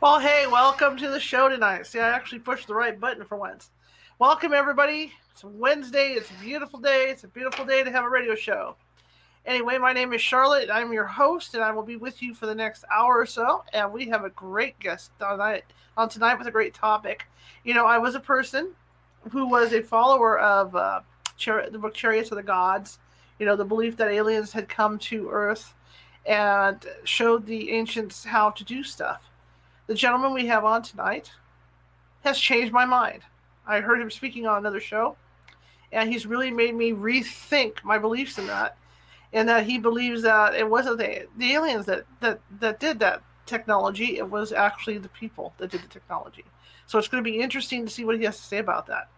Well, hey, welcome to the show tonight. See, I actually pushed the right button for once. Welcome, everybody. It's Wednesday. It's a beautiful day. It's a beautiful day to have a radio show. Anyway, my name is Charlotte. I'm your host, and I will be with you for the next hour or so. And we have a great guest tonight, on tonight with a great topic. You know, I was a person who was a follower of uh, the book Chariots of the Gods. You know, the belief that aliens had come to Earth and showed the ancients how to do stuff the gentleman we have on tonight has changed my mind. I heard him speaking on another show, and he's really made me rethink my beliefs in that. And that he believes that it wasn't the, the aliens that, that, that did that technology, it was actually the people that did the technology. So it's going to be interesting to see what he has to say about that.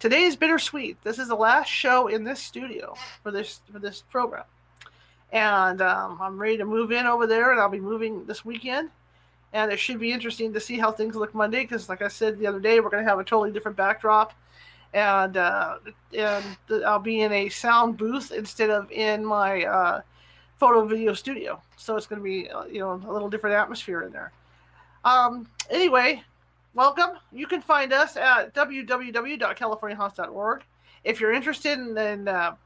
Today is bittersweet. This is the last show in this studio for this for this program, and um, I'm ready to move in over there, and I'll be moving this weekend and it should be interesting to see how things look Monday because, like I said the other day, we're going to have a totally different backdrop, and uh, and I'll be in a sound booth instead of in my uh, photo video studio. So it's going to be uh, you know a little different atmosphere in there. Um, anyway, welcome. You can find us at www.californiahaunts.org. If you're interested in, in uh,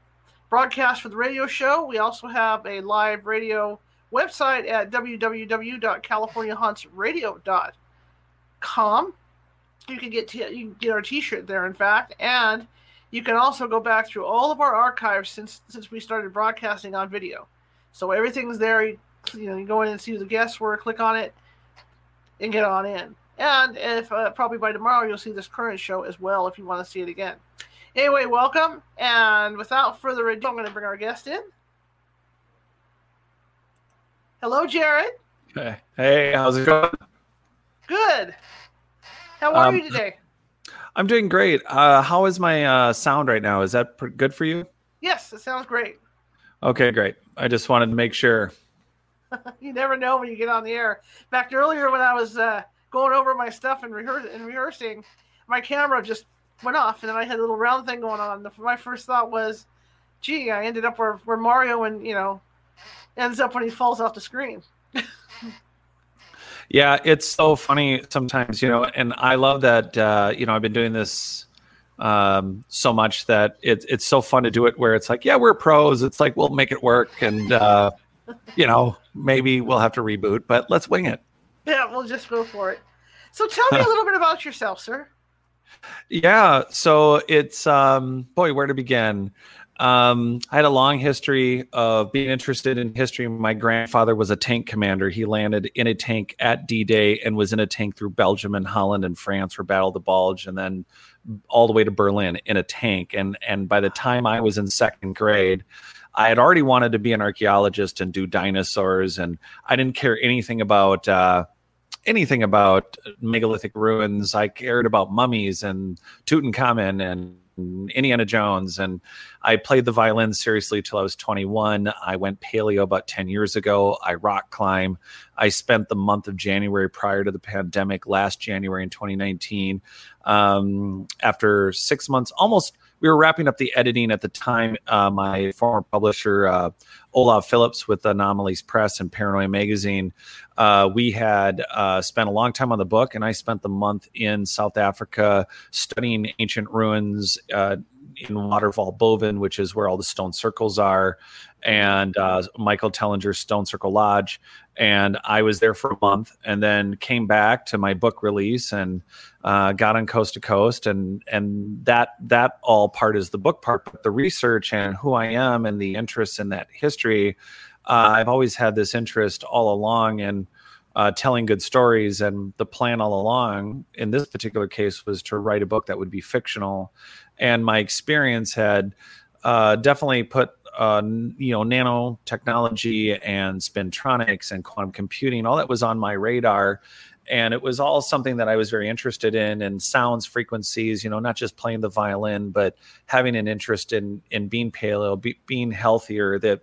broadcast for the radio show, we also have a live radio website at www.californiahauntsradio.com. You can get t- you can get our T-shirt there, in fact, and you can also go back through all of our archives since since we started broadcasting on video. So everything's there. You, you know, you go in and see the guests were, click on it, and get on in. And if uh, probably by tomorrow you'll see this current show as well if you want to see it again. Anyway, welcome. And without further ado, I'm going to bring our guest in. Hello, Jared. Hey, how's it going? Good. How are um, you today? I'm doing great. Uh, how is my uh, sound right now? Is that good for you? Yes, it sounds great. Okay, great. I just wanted to make sure. you never know when you get on the air. In fact, earlier when I was uh, going over my stuff and, rehears- and rehearsing, my camera just went off, and then I had a little round thing going on. My first thought was, "Gee, I ended up where, where Mario and you know ends up when he falls off the screen. yeah, it's so funny sometimes, you know, and I love that, uh, you know, I've been doing this um, so much that it's it's so fun to do it where it's like, yeah, we're pros. It's like, we'll make it work. And, uh, you know, maybe we'll have to reboot, but let's wing it. Yeah, we'll just go for it. So tell me a little bit about yourself, sir. Yeah, so it's um boy, where to begin? Um, I had a long history of being interested in history. My grandfather was a tank commander. He landed in a tank at D Day and was in a tank through Belgium and Holland and France for Battle of the Bulge, and then all the way to Berlin in a tank. And and by the time I was in second grade, I had already wanted to be an archaeologist and do dinosaurs, and I didn't care anything about. Uh, anything about megalithic ruins. I cared about mummies and Tutankhamun and Indiana Jones. And I played the violin seriously till I was 21. I went paleo about 10 years ago. I rock climb. I spent the month of January prior to the pandemic, last January in 2019. Um, after six months, almost we were wrapping up the editing at the time. Uh, my former publisher, uh, Olav Phillips with Anomalies Press and Paranoia Magazine, uh, we had uh, spent a long time on the book, and I spent the month in South Africa studying ancient ruins uh, in Waterval Boven, which is where all the stone circles are, and uh, Michael Tellinger's Stone Circle Lodge. And I was there for a month, and then came back to my book release and uh, got on Coast to Coast, and and that that all part is the book part, but the research and who I am and the interest in that history. Uh, I've always had this interest all along, and uh, telling good stories. And the plan all along, in this particular case, was to write a book that would be fictional. And my experience had uh, definitely put uh, you know nanotechnology and spintronics and quantum computing all that was on my radar and it was all something that i was very interested in and sounds frequencies you know not just playing the violin but having an interest in in being paleo be, being healthier that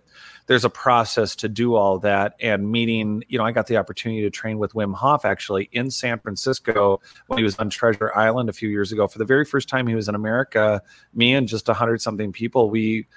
there's a process to do all that and meeting you know i got the opportunity to train with wim hof actually in san francisco when he was on treasure island a few years ago for the very first time he was in america me and just a hundred something people we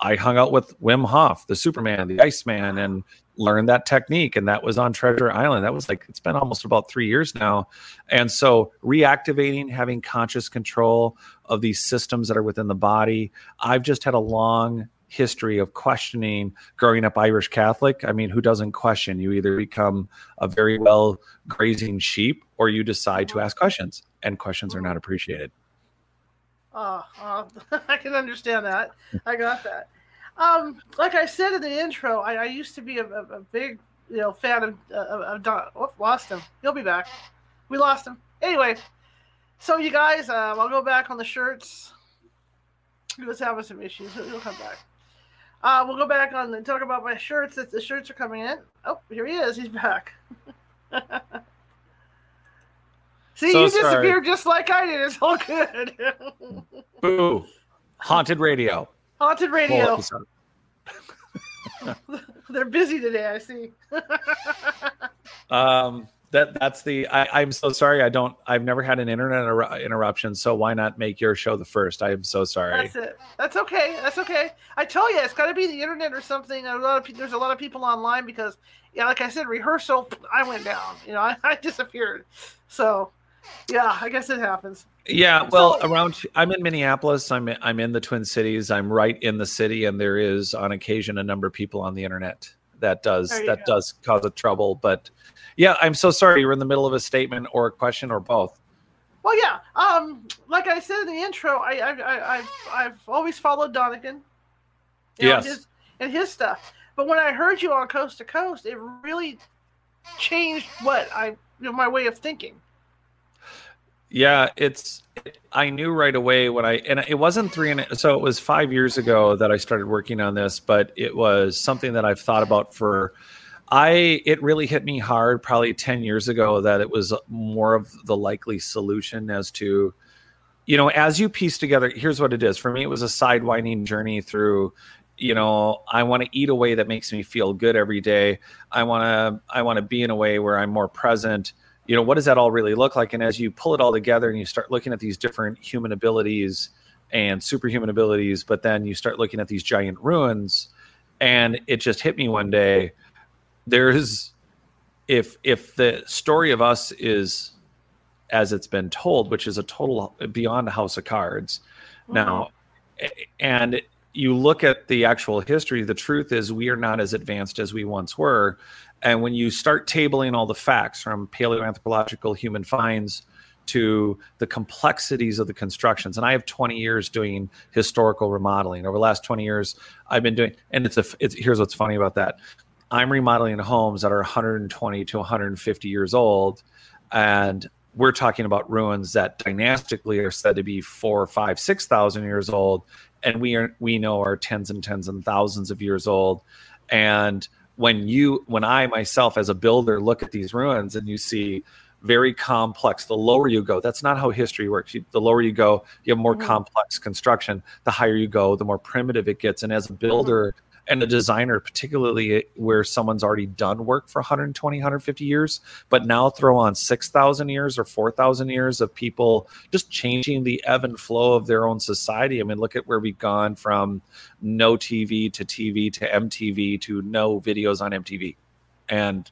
I hung out with Wim Hof, the Superman, the Iceman, and learned that technique. And that was on Treasure Island. That was like, it's been almost about three years now. And so reactivating, having conscious control of these systems that are within the body. I've just had a long history of questioning growing up Irish Catholic. I mean, who doesn't question? You either become a very well grazing sheep or you decide to ask questions, and questions are not appreciated. Oh, oh I can understand that. I got that. Um, like I said in the intro, I, I used to be a, a, a, big, you know, fan of, uh, of Don. Oh, lost him. He'll be back. We lost him. Anyway, so you guys, uh, I'll go back on the shirts. He was having some issues. He'll come back. Uh, we'll go back on and talk about my shirts. That the shirts are coming in. Oh, here he is. He's back. See, so you disappeared just like I did. It's all good. Boo. Haunted radio. Haunted radio. They're busy today, I see. um that that's the I, am so sorry. I don't i've never had an internet inter- interruption so why not make your show the first? I am so sorry. That's it. That's okay. That's okay. I tell you it's got to be the internet or something. A lot of people there's a lot of people online because yeah like i said rehearsal i went down you know i, I disappeared. So yeah i guess it happens. Yeah well so, around i'm in minneapolis. I'm i'm in the twin cities. I'm right in the city and there is on occasion a number of people on the internet that does that go. does cause a trouble but yeah, I'm so sorry. You're in the middle of a statement or a question or both. Well, yeah. Um, like I said in the intro, I, I, I, I've, I've always followed Daniken. yes. Know, his, and his stuff. But when I heard you on Coast to Coast, it really changed what I, you know, my way of thinking. Yeah, it's. I knew right away when I and it wasn't three and so it was five years ago that I started working on this, but it was something that I've thought about for I it really hit me hard probably 10 years ago that it was more of the likely solution as to you know as you piece together here's what it is for me it was a sidewinding journey through you know I want to eat a way that makes me feel good every day I want to I want to be in a way where I'm more present you know what does that all really look like and as you pull it all together and you start looking at these different human abilities and superhuman abilities but then you start looking at these giant ruins and it just hit me one day there's if if the story of us is as it's been told, which is a total beyond a house of cards. Mm-hmm. Now, and you look at the actual history, the truth is we are not as advanced as we once were. And when you start tabling all the facts from paleoanthropological human finds to the complexities of the constructions, and I have 20 years doing historical remodeling. Over the last 20 years, I've been doing, and it's a, it's here's what's funny about that. I'm remodeling homes that are 120 to 150 years old, and we're talking about ruins that dynastically are said to be four, five, six thousand years old, and we are we know are tens and tens and thousands of years old. And when you, when I myself as a builder look at these ruins and you see very complex. The lower you go, that's not how history works. You, the lower you go, you have more mm-hmm. complex construction. The higher you go, the more primitive it gets. And as a builder, mm-hmm and a designer, particularly where someone's already done work for 120, 150 years, but now throw on 6,000 years or 4,000 years of people just changing the ebb and flow of their own society. I mean, look at where we've gone from no TV to TV to MTV to no videos on MTV. And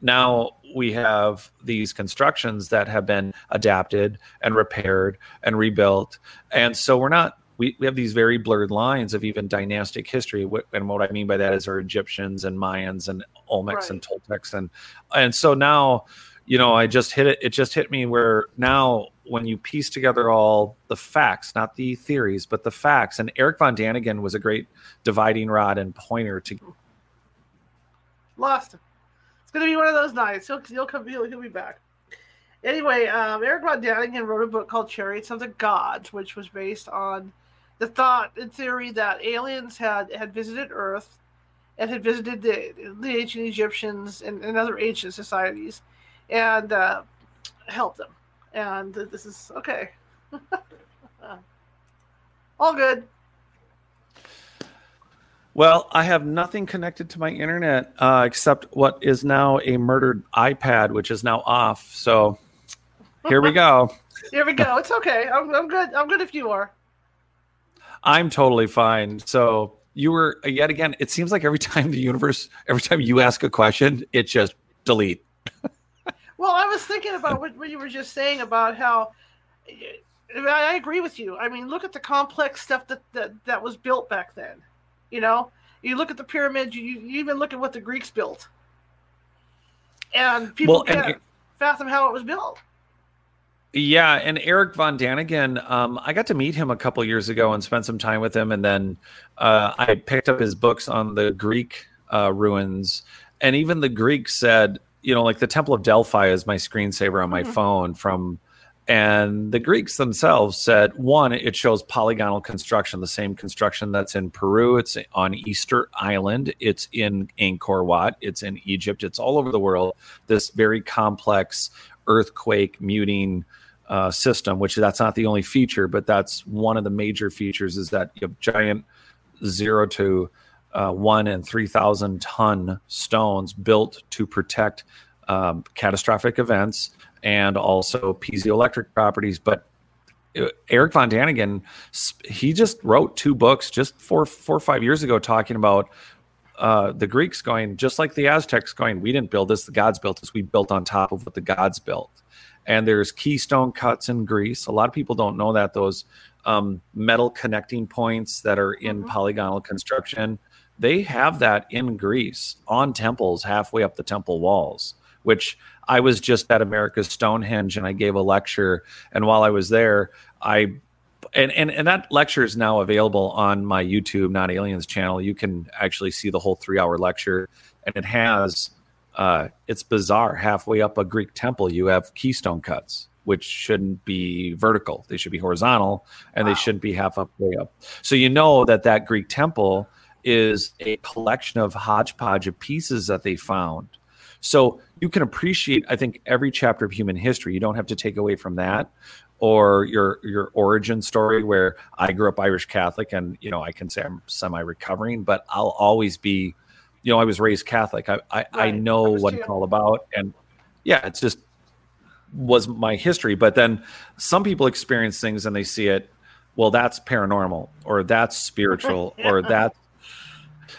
now we have these constructions that have been adapted and repaired and rebuilt. And so we're not we, we have these very blurred lines of even dynastic history. And what I mean by that is our Egyptians and Mayans and Olmecs right. and Toltecs. And, and so now, you know, I just hit it. It just hit me where now when you piece together all the facts, not the theories, but the facts, and Eric Von Daniken was a great dividing rod and pointer to. Lost him. It's going to be one of those nights. He'll, he'll come. He'll, he'll be back. Anyway, um, Eric Von Daniken wrote a book called Chariots of the Gods, which was based on the thought and theory that aliens had, had visited Earth and had visited the, the ancient Egyptians and, and other ancient societies and uh, helped them. And this is okay. All good. Well, I have nothing connected to my internet uh, except what is now a murdered iPad, which is now off. So here we go. here we go. It's okay. I'm, I'm good. I'm good if you are. I'm totally fine. So you were yet again. It seems like every time the universe, every time you ask a question, it just delete. well, I was thinking about what, what you were just saying about how. I agree with you. I mean, look at the complex stuff that, that, that was built back then. You know, you look at the pyramids. You, you even look at what the Greeks built, and people well, can't and, fathom how it was built. Yeah, and Eric Von Daniken, um, I got to meet him a couple years ago and spent some time with him, and then uh, I picked up his books on the Greek uh, ruins, and even the Greeks said, you know, like the Temple of Delphi is my screensaver on my mm-hmm. phone from, and the Greeks themselves said one, it shows polygonal construction, the same construction that's in Peru, it's on Easter Island, it's in Angkor Wat, it's in Egypt, it's all over the world. This very complex earthquake muting uh, system, which that's not the only feature, but that's one of the major features is that you have giant zero to uh, one and 3,000 ton stones built to protect um, catastrophic events and also piezoelectric properties. But uh, Eric Von Daniken, he just wrote two books just four, four or five years ago talking about uh, the Greeks going, just like the Aztecs going, we didn't build this, the gods built this, we built on top of what the gods built and there's keystone cuts in Greece. A lot of people don't know that those um, metal connecting points that are in mm-hmm. polygonal construction, they have that in Greece on temples halfway up the temple walls. Which I was just at America's Stonehenge and I gave a lecture, and while I was there, I and, and and that lecture is now available on my YouTube Not Aliens channel. You can actually see the whole three hour lecture, and it has uh, it's bizarre. Halfway up a Greek temple, you have keystone cuts, which shouldn't be vertical. They should be horizontal, and wow. they shouldn't be half up way up. So you know that that Greek temple is a collection of hodgepodge of pieces that they found. So you can appreciate, I think, every chapter of human history. You don't have to take away from that or your your origin story where I grew up Irish Catholic and you know I can say I'm semi recovering, but I'll always be you know, I was raised Catholic. I I, right. I know what it's all about, and yeah, it's just was my history. But then some people experience things and they see it. Well, that's paranormal, or that's spiritual, or that's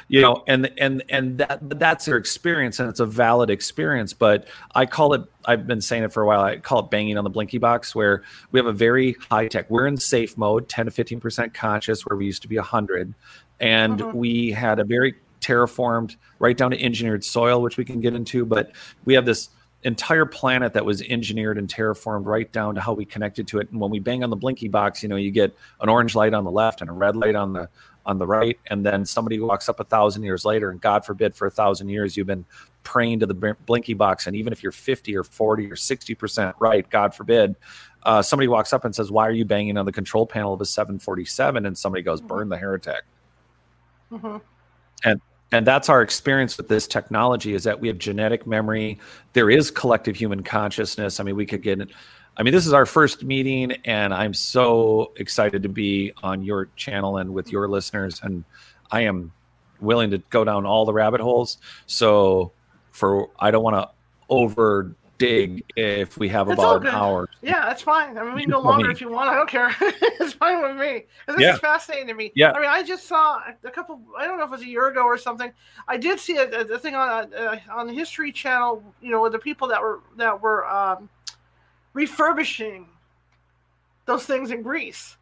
you know, and and and that that's their experience, and it's a valid experience. But I call it. I've been saying it for a while. I call it banging on the blinky box, where we have a very high tech. We're in safe mode, ten to fifteen percent conscious, where we used to be hundred, and mm-hmm. we had a very terraformed right down to engineered soil, which we can get into. But we have this entire planet that was engineered and terraformed right down to how we connected to it. And when we bang on the blinky box, you know, you get an orange light on the left and a red light on the on the right, and then somebody walks up a thousand years later, and God forbid, for a thousand years you've been praying to the blinky box, and even if you're 50 or 40 or 60 percent right, God forbid, uh, somebody walks up and says, "Why are you banging on the control panel of a 747?" And somebody goes, "Burn the heretic." Mm-hmm. And and that's our experience with this technology is that we have genetic memory. There is collective human consciousness. I mean we could get i mean this is our first meeting and i'm so excited to be on your channel and with your listeners and i am willing to go down all the rabbit holes. So for i don't want to over dig if we have it's about an hour. Yeah, that's fine. I mean, we can go longer if you want. I don't care. it's fine with me. This yeah. is fascinating to me. Yeah. I mean, I just saw a couple. I don't know if it was a year ago or something. I did see a, a thing on uh, on the History Channel. You know, with the people that were that were um, refurbishing those things in Greece.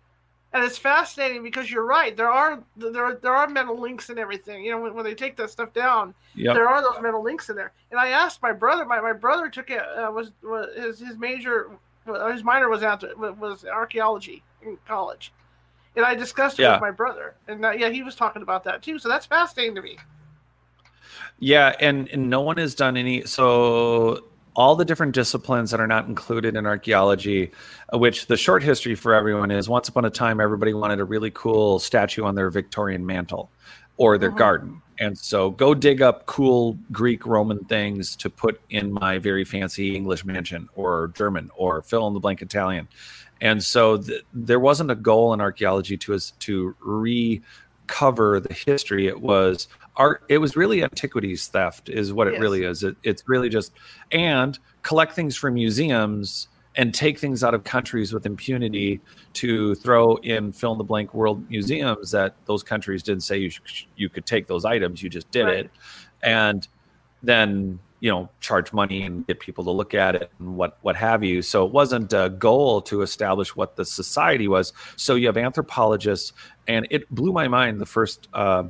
And it's fascinating because you're right. There are there are, there are mental links and everything. You know, when, when they take that stuff down, yep. there are those metal links in there. And I asked my brother. My, my brother took it uh, was, was his his major his minor was out was archaeology in college, and I discussed it yeah. with my brother, and yeah, he was talking about that too. So that's fascinating to me. Yeah, and, and no one has done any. So all the different disciplines that are not included in archaeology, uh, which the short history for everyone is once upon a time, everybody wanted a really cool statue on their Victorian mantle or their uh-huh. garden. And so go dig up cool Greek Roman things to put in my very fancy English mansion or German or fill in the blank Italian. And so th- there wasn't a goal in archaeology to to recover the history. It was art it was really antiquities theft is what it yes. really is it, it's really just and collect things from museums and take things out of countries with impunity to throw in fill in the blank world museums that those countries didn't say you sh- you could take those items you just did right. it and then you know charge money and get people to look at it and what what have you so it wasn't a goal to establish what the society was so you have anthropologists and it blew my mind the first uh,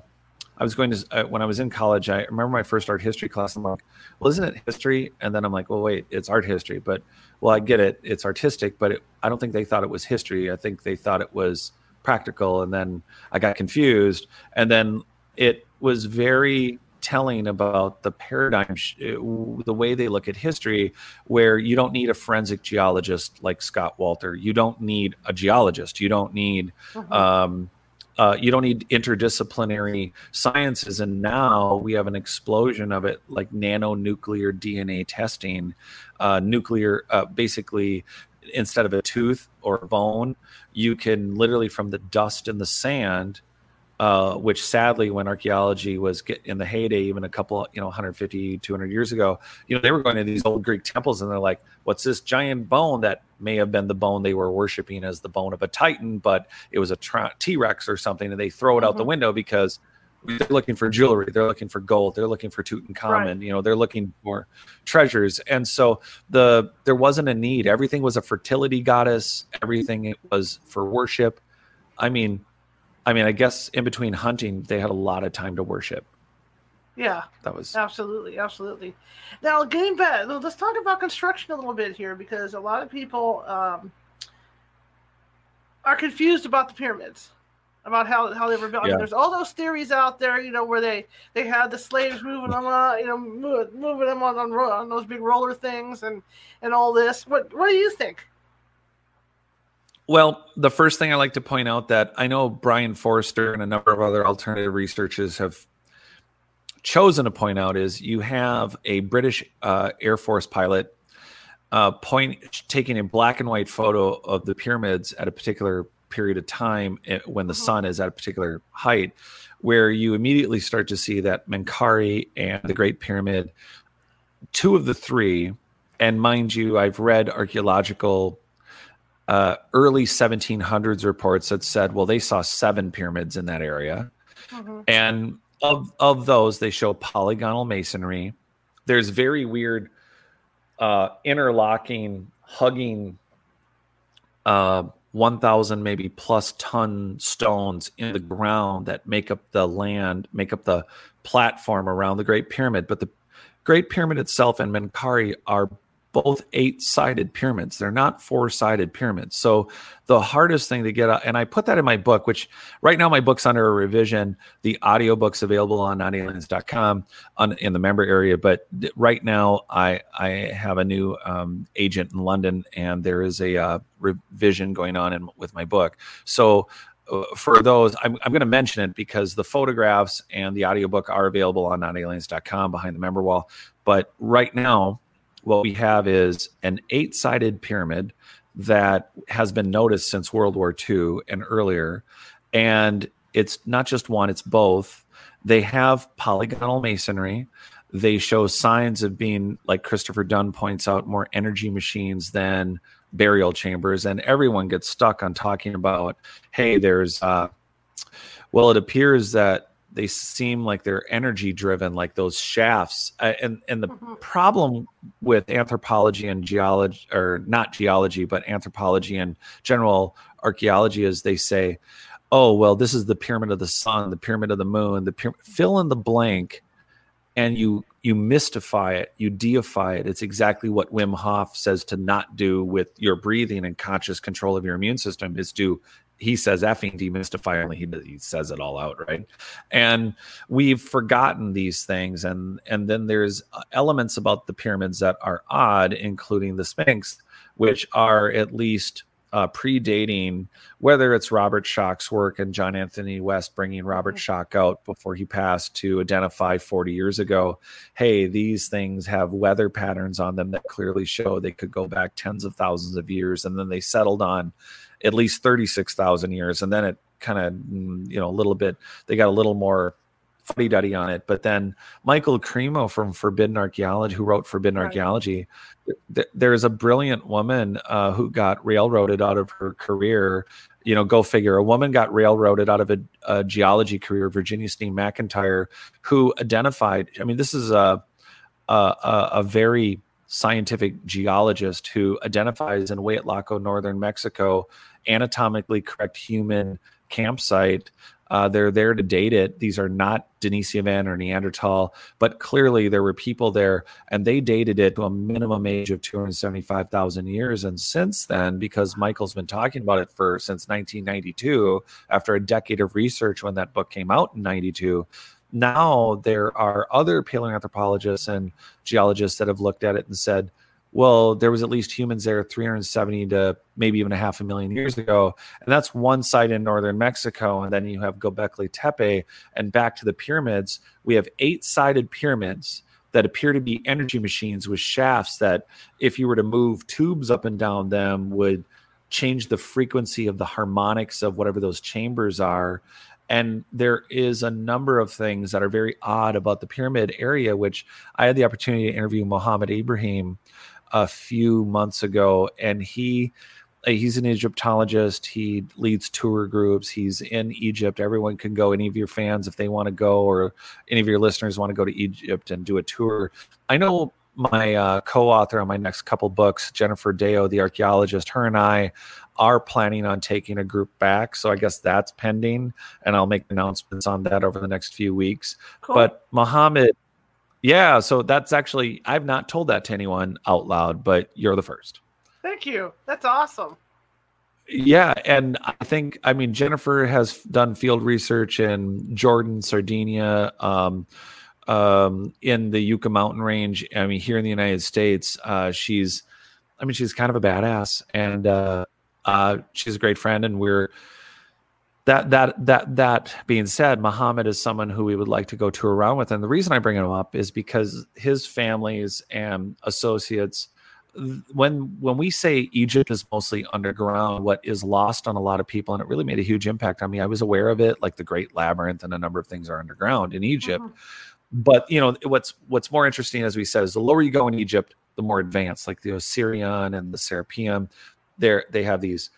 I was going to uh, when I was in college. I remember my first art history class. I'm like, well, isn't it history? And then I'm like, well, wait, it's art history. But well, I get it. It's artistic, but it, I don't think they thought it was history. I think they thought it was practical. And then I got confused. And then it was very telling about the paradigm, uh, the way they look at history, where you don't need a forensic geologist like Scott Wolter. You don't need a geologist. You don't need. Mm-hmm. Um, uh, you don't need interdisciplinary sciences. And now we have an explosion of it like nanonuclear dna testing uh, nuclear uh, basically instead of a tooth or bone you can literally from the dust in the sand uh, which sadly, when archaeology was in the heyday, even a couple, you know, 150, 200 years ago, you know, they were going to these old Greek temples and they're like, what's this giant bone that may have been the bone they were worshiping as the bone of a Titan, but it was a T Rex or something. And they throw it mm-hmm. out the mm-hmm. window because they're looking for jewelry, they're looking for gold, they're looking for Tutankhamun, right. you know, they're looking for treasures. And so the there wasn't a need. Everything was a fertility goddess, everything it was for worship. I mean, I mean, I guess in between hunting, they had a lot of time to worship. Yeah, that was absolutely, absolutely. Now, getting back, let's talk about construction a little bit here because a lot of people um, are confused about the pyramids, about how, how they were built. Yeah. I mean, there's all those theories out there, you know, where they they had the slaves moving them, uh, you know, move, moving them on, on on those big roller things and and all this. What what do you think? Well, the first thing I like to point out that I know Brian Foerster and a number of other alternative researchers have chosen to point out is you have a British uh, Air Force pilot uh, point taking a black and white photo of the pyramids at a particular period of time eh, when the sun is at a particular height, where you immediately start to see that Menkaure and the Great Pyramid, two of the three, and mind you, I've read archaeological uh, early 1700s reports that said, well, they saw seven pyramids in that area. Mm-hmm. And of, of those, they show polygonal masonry. There's very weird uh, interlocking, hugging uh, 1,000 maybe plus ton stones in the ground that make up the land, make up the platform around the Great Pyramid. But the Great Pyramid itself and Menkaure are both eight sided pyramids. They're not four sided pyramids. So the hardest thing to get out, and I put that in my book, which right now my book's under a revision. The audiobook's available on notaliens.com on, in the member area. But right now I, I have a new um, agent in London and there is a uh, revision going on in, with my book. So uh, for those, I'm, I'm going to mention it because the photographs and the audiobook are available on notaliens.com behind the member wall. But right now, what we have is an eight sided pyramid that has been noticed since World War II and earlier. And it's not just one, it's both. They have polygonal masonry. They show signs of being, like Christopher Dunn points out, more energy machines than burial chambers. And everyone gets stuck on talking about, hey, there's, uh, well, it appears that they seem like they're energy driven like those shafts uh, and and the mm-hmm. problem with anthropology and geology or not geology but anthropology and general archaeology is they say, oh, well, this is the pyramid of the sun, the pyramid of the moon, the pyramid, fill in the blank, and you you mystify it, you deify it. It's exactly what Wim Hof says to not do with your breathing and conscious control of your immune system is to he says effing demystify only he, he says it all out right and we've forgotten these things and and then there's uh, elements about the pyramids that are odd including the sphinx which are at least uh, predating whether it's Robert Schoch's work and John Anthony West bringing Robert mm-hmm. Schoch out before he passed to identify 40 years ago, hey, these things have weather patterns on them that clearly show they could go back tens of thousands of years. And then they settled on at least 36,000 years. And then it kind of, you know, a little bit, they got a little more fuddy duddy on it. But then Michael Cremo from Forbidden Archaeology, who wrote Forbidden right. Archaeology, th- there's a brilliant woman uh, who got railroaded out of her career. You know, go figure. A woman got railroaded out of a, a geology career, Virginia Steen McIntyre, who identified. I mean, this is a a, a very scientific geologist who identifies in Hueyatlaco, northern Mexico, anatomically correct human campsite. Uh, they're there to date it. These are not Denisovan or Neanderthal, but clearly there were people there and they dated it to a minimum age of 275,000 years. And since then, because Michael's been talking about it for since 1992, after a decade of research when that book came out in 92, now there are other paleoanthropologists and geologists that have looked at it and said, well, there was at least humans there 370 to maybe even a half a million years ago. And that's one site in northern Mexico. And then you have Gobekli Tepe. And back to the pyramids, we have eight sided pyramids that appear to be energy machines with shafts that, if you were to move tubes up and down them, would change the frequency of the harmonics of whatever those chambers are. And there is a number of things that are very odd about the pyramid area, which I had the opportunity to interview Mohammed Ibrahim a few months ago, and he uh, he's an Egyptologist. He leads tour groups. He's in Egypt. Everyone can go. Any of your fans, if they want to go, or any of your listeners want to go to Egypt and do a tour. I know my uh, co-author on my next couple books, Jennifer Deo, the archaeologist. Her and I are planning on taking a group back. So I guess that's pending, and I'll make announcements on that over the next few weeks. Cool. But Mohammed yeah, so that's actually I've not told that to anyone out loud, but you're the first. Thank you. That's awesome. Yeah, and I think I mean Jennifer has done field research in Jordan, Sardinia, um, um, in the Yucca Mountain Range. I mean, here in the United States, uh, she's, I mean, she's kind of a badass, and uh, uh, she's a great friend, and we're that that that that being said, Muhammad is someone who we would like to go tour around with, and the reason I bring him up is because his families and associates. When when we say Egypt is mostly underground, what is lost on a lot of people, and it really made a huge impact on me. I was aware of it, like the Great Labyrinth and a number of things are underground in Egypt. Mm-hmm. But you know what's what's more interesting, as we said, is the lower you go in Egypt, the more advanced, like the Osirian and the Serapeum. There they have these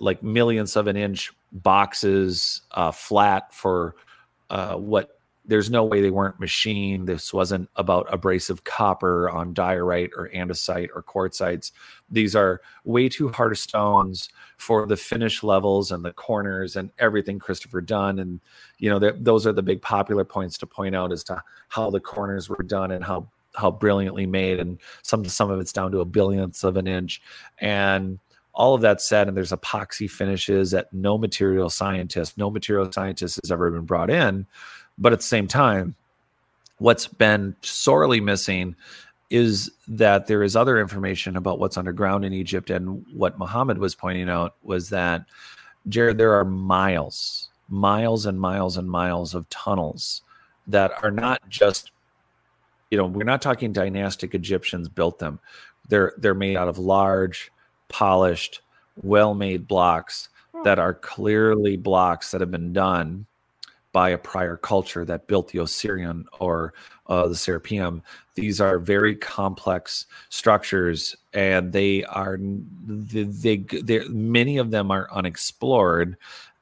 like millions of an inch boxes uh, flat for uh, what there's no way they weren't machined. This wasn't about abrasive copper on diorite or andesite or quartzites. These are way too hard stones for the finish levels and the corners and everything Christopher Dunn. And you know, those are the big popular points to point out as to how the corners were done and how how brilliantly made. And some some of it's down to a billionth of an inch. And all of that said, and there's epoxy finishes that no material scientist, no material scientist has ever been brought in. But at the same time, what's been sorely missing is that there is other information about what's underground in Egypt. And what Muhammad was pointing out was that, Jared, there are miles, miles and miles and miles of tunnels that are not just, you know, we're not talking dynastic Egyptians built them. They're they're made out of large polished, well made blocks hmm. that are clearly blocks that have been done by a prior culture that built the Osirian or uh, the Serapeum. These are very complex structures, and they are they, they many of them are unexplored,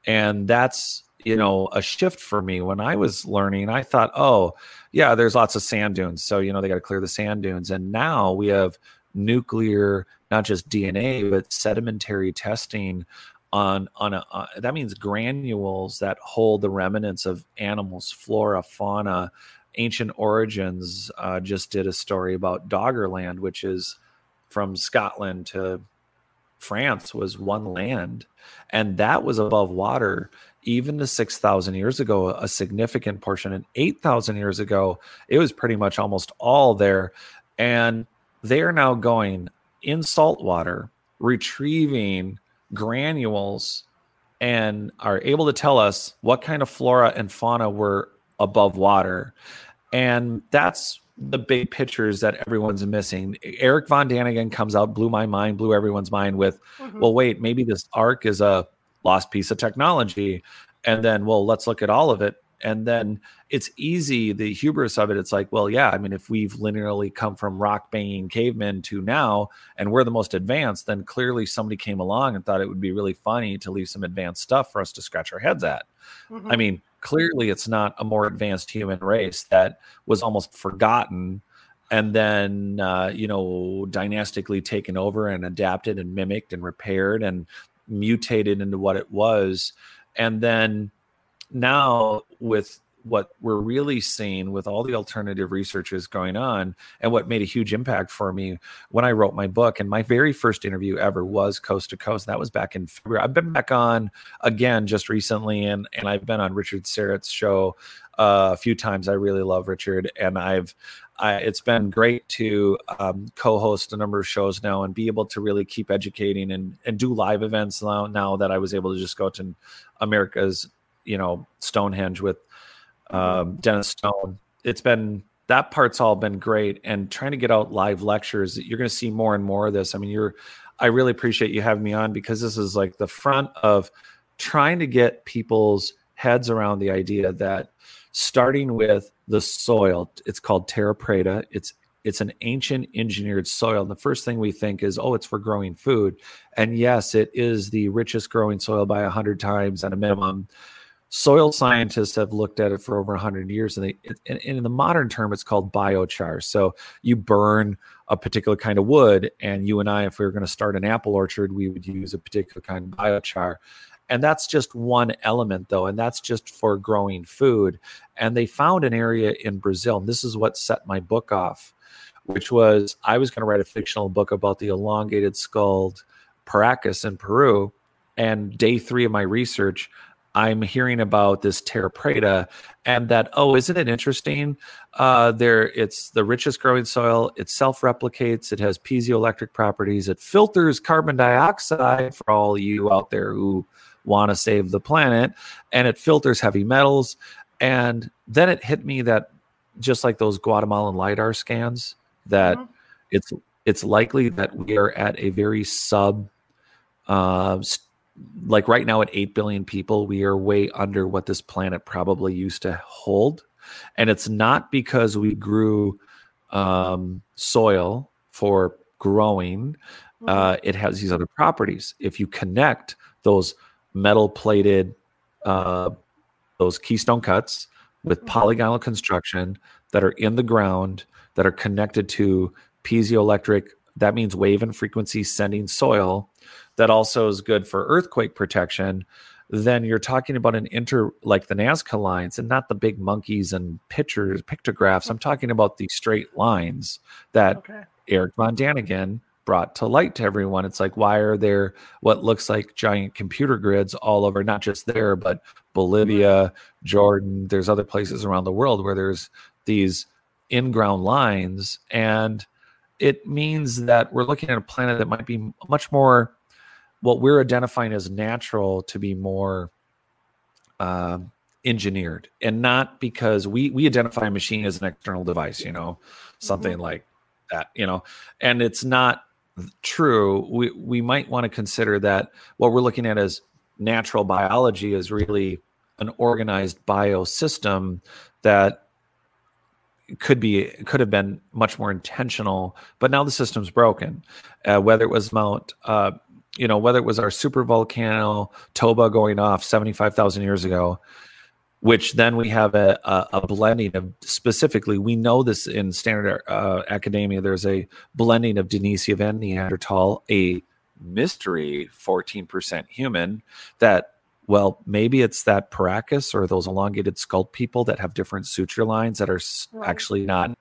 and that's you know a shift for me when I was learning. I thought, oh yeah, there's lots of sand dunes, so you know they got to clear the sand dunes, and now we have nuclear not just DNA, but sedimentary testing on on a uh, that means granules that hold the remnants of animals, flora, fauna, ancient origins. Uh, just did a story about Doggerland, which is from Scotland to France was one land, and that was above water even to 6,000 years ago, a significant portion. And 8,000 years ago, it was pretty much almost all there. And they are now going in salt water, retrieving granules, and are able to tell us what kind of flora and fauna were above water. And that's the big pictures that everyone's missing. Eric Von Daniken comes out, blew my mind, blew everyone's mind with, mm-hmm. well, wait, maybe this ark is a lost piece of technology. And then, well, let's look at all of it. And then it's easy, the hubris of it. It's like, well, yeah, I mean, if we've linearly come from rock banging cavemen to now, and we're the most advanced, then clearly somebody came along and thought it would be really funny to leave some advanced stuff for us to scratch our heads at. Mm-hmm. I mean, clearly it's not a more advanced human race that was almost forgotten and then uh, you know dynastically taken over and adapted and mimicked and repaired and mutated into what it was and then now with what we're really seeing with all the alternative researches going on and what made a huge impact for me when I wrote my book and my very first interview ever was coast to coast. That was back in February. I've been back on again just recently and and I've been on Richard Syrett's show uh, a few times. I really love Richard and I've I, it's been great to um, co-host a number of shows now and be able to really keep educating and, and do live events now, now that I was able to just go to America's you know Stonehenge with um, Dennis Stone. It's been that part's all been great, and trying to get out live lectures. You're going to see more and more of this. I mean, you're. I really appreciate you having me on because this is like the front of trying to get people's heads around the idea that starting with the soil, it's called terra preta. It's it's an ancient engineered soil. And the first thing we think is, oh, it's for growing food. And yes, it is the richest growing soil by 100 times at a minimum soil scientists have looked at it for over 100 years and, they, and in the modern term it's called biochar. So you burn a particular kind of wood and you and i if we were going to start an apple orchard we would use a particular kind of biochar. And that's just one element though and that's just for growing food. And they found an area in brazil and this is what set my book off which was i was going to write a fictional book about the elongated skulled paracas in peru and day three of my research I'm hearing about this terra preta and that, oh, isn't it interesting? Uh, there, it's the richest growing soil. It self replicates. It has piezoelectric properties. It filters carbon dioxide for all you out there who want to save the planet, and it filters heavy metals. And then it hit me that just like those Guatemalan lidar scans, that mm-hmm. it's it's likely that we are at a very sub uh, like right now at 8 billion people, we are way under what this planet probably used to hold. And it's not because we grew um, soil for growing, mm-hmm. uh, it has these other properties. If you connect those metal plated, uh, those keystone cuts with mm-hmm. polygonal construction that are in the ground, that are connected to piezoelectric, that means wave and frequency sending soil that also is good for earthquake protection, then you're talking about an inter like the Nazca lines and not the big monkeys and pictures, pictographs. I'm talking about the straight lines that okay. Eric Von Daniken brought to light to everyone. It's like, why are there what looks like giant computer grids all over, not just there, but Bolivia, mm-hmm. Jordan, there's other places around the world where there's these in ground lines. And it means that we're looking at a planet that might be much more what we're identifying as natural to be more um, engineered and not because we we identify a machine as an external device you know something mm-hmm. like that you know and it's not true we we might want to consider that what we're looking at as natural biology is really an organized biosystem that could be could have been much more intentional but now the system's broken uh, whether it was mount uh, you know, whether it was our super volcano Toba going off 75,000 years ago, which then we have a, a, a, blending of specifically, we know this in standard uh, academia, there's a blending of Denisovan Neanderthal, a mystery 14% human that well maybe it's that paracas or those elongated skull people that have different suture lines that are right. actually not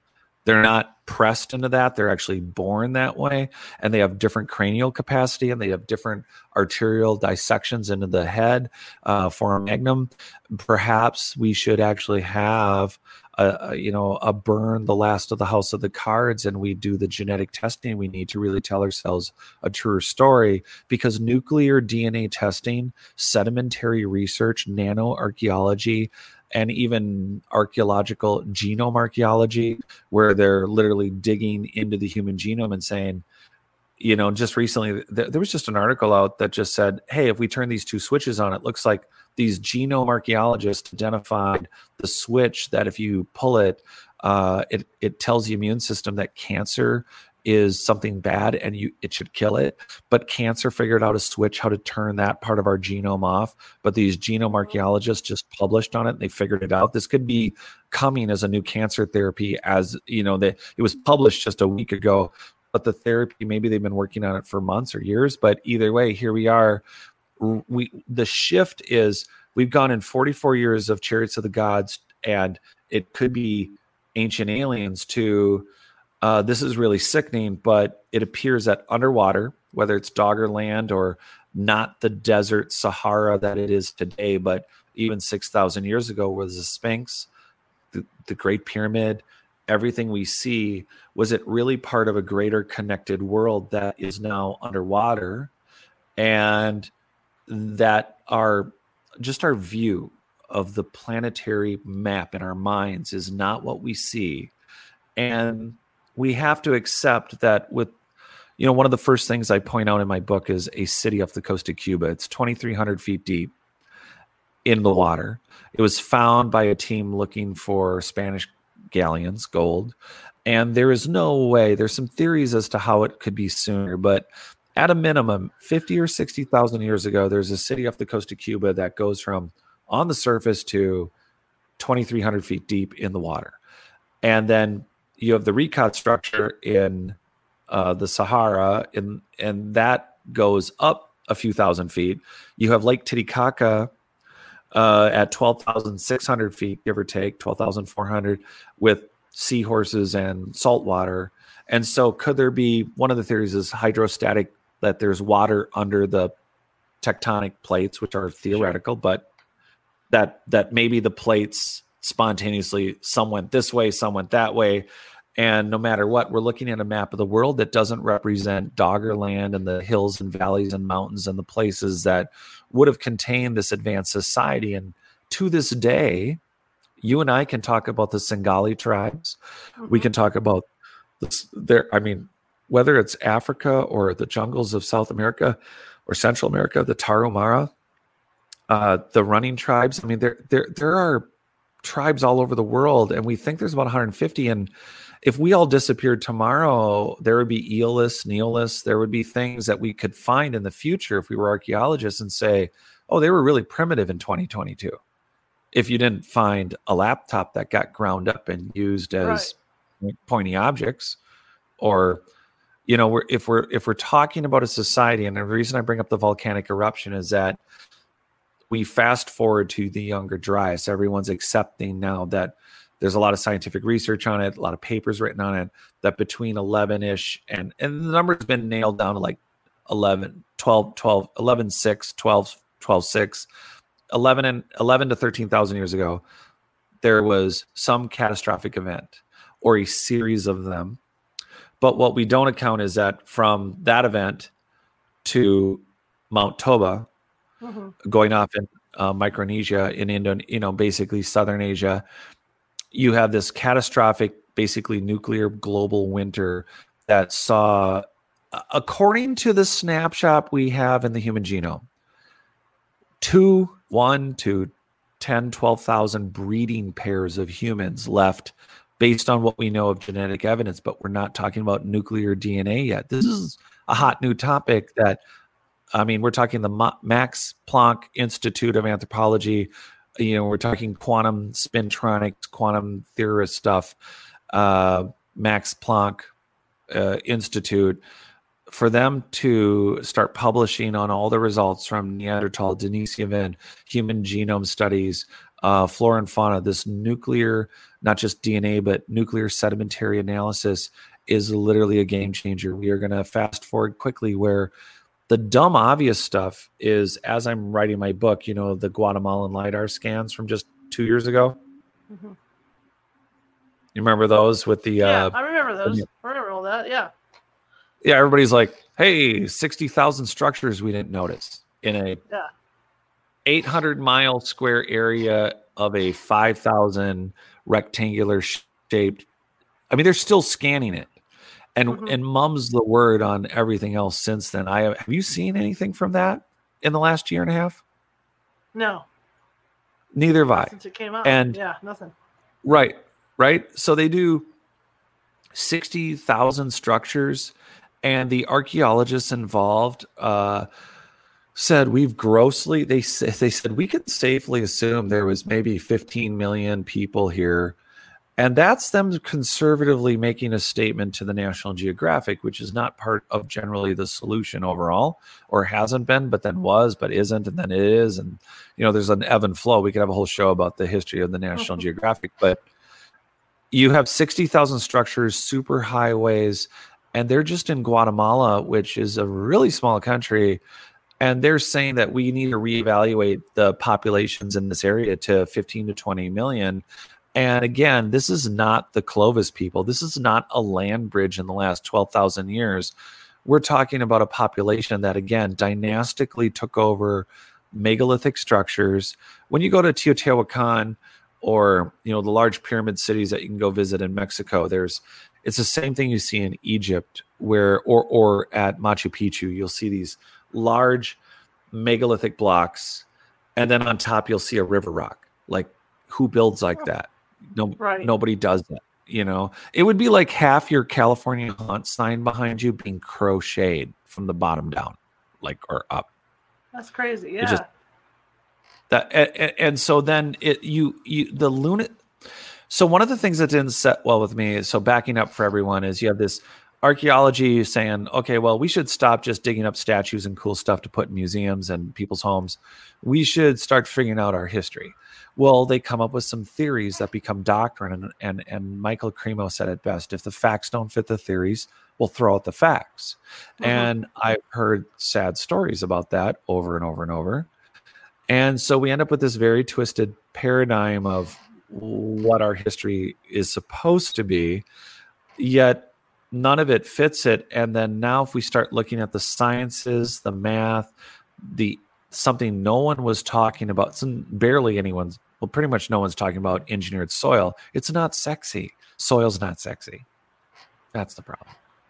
they're not pressed into that. They're actually born that way. And they have different cranial capacity and they have different arterial dissections into the head uh, foramen magnum. Perhaps we should actually have a, you know a burn the last of the house of the cards and we do the genetic testing. We need to really tell ourselves a truer story because nuclear dna testing sedimentary research nano archaeology and even archaeological genome archaeology, where they're literally digging into the human genome and saying, you know, just recently th- there was just an article out that just said, hey, if we turn these two switches on, it looks like these genome archaeologists identified the switch that if you pull it, uh, it it tells the immune system that cancer is something bad and you it should kill it. But cancer figured out a switch how to turn that part of our genome off but these genome mm-hmm. archaeologists just published on it and they figured it out. This could be coming as a new cancer therapy as you know that it was published just a week ago but the therapy maybe they've been working on it for months or years but either way here we are. We the shift is we've gone in 44 years of chariots of the gods and it could be ancient aliens to uh, this is really sickening, but it appears that underwater, whether it's Doggerland or not the desert Sahara that it is today, but even 6,000 years ago was the Sphinx, the, the Great Pyramid, everything we see, was it really part of a greater connected world that is now underwater? And that our just our view of the planetary map in our minds is not what we see. And we have to accept that with you know one of the first things i point out in my book is a city off the coast of cuba. It's 2300 feet deep in the water. It was found by a team looking for spanish galleons gold and there is no way there's some theories as to how it could be sooner but at a minimum 50 or 60,000 years ago there's a city off the coast of cuba that goes from on the surface to 2300 feet deep in the water. And then you have the Richat structure in uh, the Sahara, and and that goes up a few thousand feet. You have Lake Titicaca uh, at twelve thousand six hundred feet, give or take twelve thousand four hundred, with seahorses and salt water. And so, could there be one of the theories is hydrostatic that there's water under the tectonic plates, which are theoretical, but that that maybe the plates spontaneously some went this way some went that way. And no matter what we're looking at a map of the world that doesn't represent doggerland and the hills and valleys and mountains and the places that would have contained this advanced society. And to this day you and i can talk about the singali tribes. Mm-hmm. we can talk about this there i mean whether it's africa or the jungles of south america or central america the tarahumara uh, the running tribes i mean there there there are tribes all over the world, and we think there's about 150. And if we all disappeared tomorrow, there would be Aeolus, Neolus, there would be things that we could find in the future if we were archaeologists and say, oh, they were really primitive in 2022. If you didn't find a laptop that got ground up and used as right. pointy objects, or you know, we're, if we're if we're talking about a society, and the reason I bring up the volcanic eruption is that we fast forward to the younger Dryas. Everyone's accepting now that there's a lot of scientific research on it, a lot of papers written on it, that between 11 ish and, and the number's been nailed down to like 11, 12, 12, 11, 6, 12, 12, 6, 11 and 11 to 13,000 years ago, there was some catastrophic event or a series of them. But what we don't account is that from that event to Mount Toba, mm-hmm. going off in uh, Micronesia, in Indo, you know, basically Southern Asia, you have this catastrophic, basically nuclear global winter that saw, according to the snapshot we have in the human genome, two, one to 10, 12,000 breeding pairs of humans left based on what we know of genetic evidence, but we're not talking about nuclear DNA yet. This is a hot new topic that I mean, we're talking the Max Planck Institute of Anthropology. You know, we're talking quantum spintronics, quantum theorist stuff. Uh, Max Planck uh, Institute. for them to start publishing on all the results from Neanderthal, Denisovan, human genome studies, uh, flora and fauna, this nuclear, not just DNA, but nuclear sedimentary analysis is literally a game changer. We are going to fast forward quickly where the dumb, obvious stuff is as I'm writing my book, you know, the Guatemalan LIDAR scans from just two years ago. Mm-hmm. You remember those with the. Yeah, uh, I remember those. I remember all that. Yeah. Yeah, everybody's like, hey, 60,000 structures we didn't notice in a yeah. 800 mile square area of a 5,000 rectangular shaped. I mean, they're still scanning it and mm-hmm. and mum's the word on everything else since then. I have, have you seen anything from that in the last year and a half? No. Neither have I. Since it came out. And yeah, nothing. Right, right. So they do sixty thousand structures, and the archaeologists involved uh, said we've grossly. They they said we could safely assume there was maybe fifteen million people here and that's them conservatively making a statement to the National Geographic, which is not part of generally the solution overall, or hasn't been, but then was, but isn't, and then it is. And, you know, there's an ebb and flow. We could have a whole show about the history of the National. Geographic, but you have 60,000 structures, super highways, and they're just in Guatemala, which is a really small country. And they're saying that we need to reevaluate the populations in this area to 15 to 20 million and again, this is not the Clovis people. This is not a land bridge in the last 12,000 years. We're talking about a population that, again, dynastically took over megalithic structures. When you go to Teotihuacan or, you know, the large pyramid cities that you can go visit in Mexico, there's it's the same thing you see in Egypt where or or at Machu Picchu, you'll see these large megalithic blocks and then on top you'll see a river rock. Like who builds like that? No, right. nobody does that. You know, it would be like half your California haunt sign behind you being crocheted from the bottom down, like or up. That's crazy. Yeah. Just, that and, and, so then it you you the lunar. So one of the things that didn't set well with me is so backing up for everyone is you have this archaeology saying, okay, well, we should stop just digging up statues and cool stuff to put in museums and people's homes. We should start figuring out our history. Well, they come up with some theories that become doctrine. And, and, and Michael Cremo said it best if the facts don't fit the theories, we'll throw out the facts. Mm-hmm. And I've heard sad stories about that over and over and over. And so we end up with this very twisted paradigm of what our history is supposed to be, yet none of it fits it. And then now, if we start looking at the sciences, the math, the something no one was talking about, some barely anyone's well, pretty much no one's talking about engineered soil. It's not sexy. Soil's not sexy. That's the problem.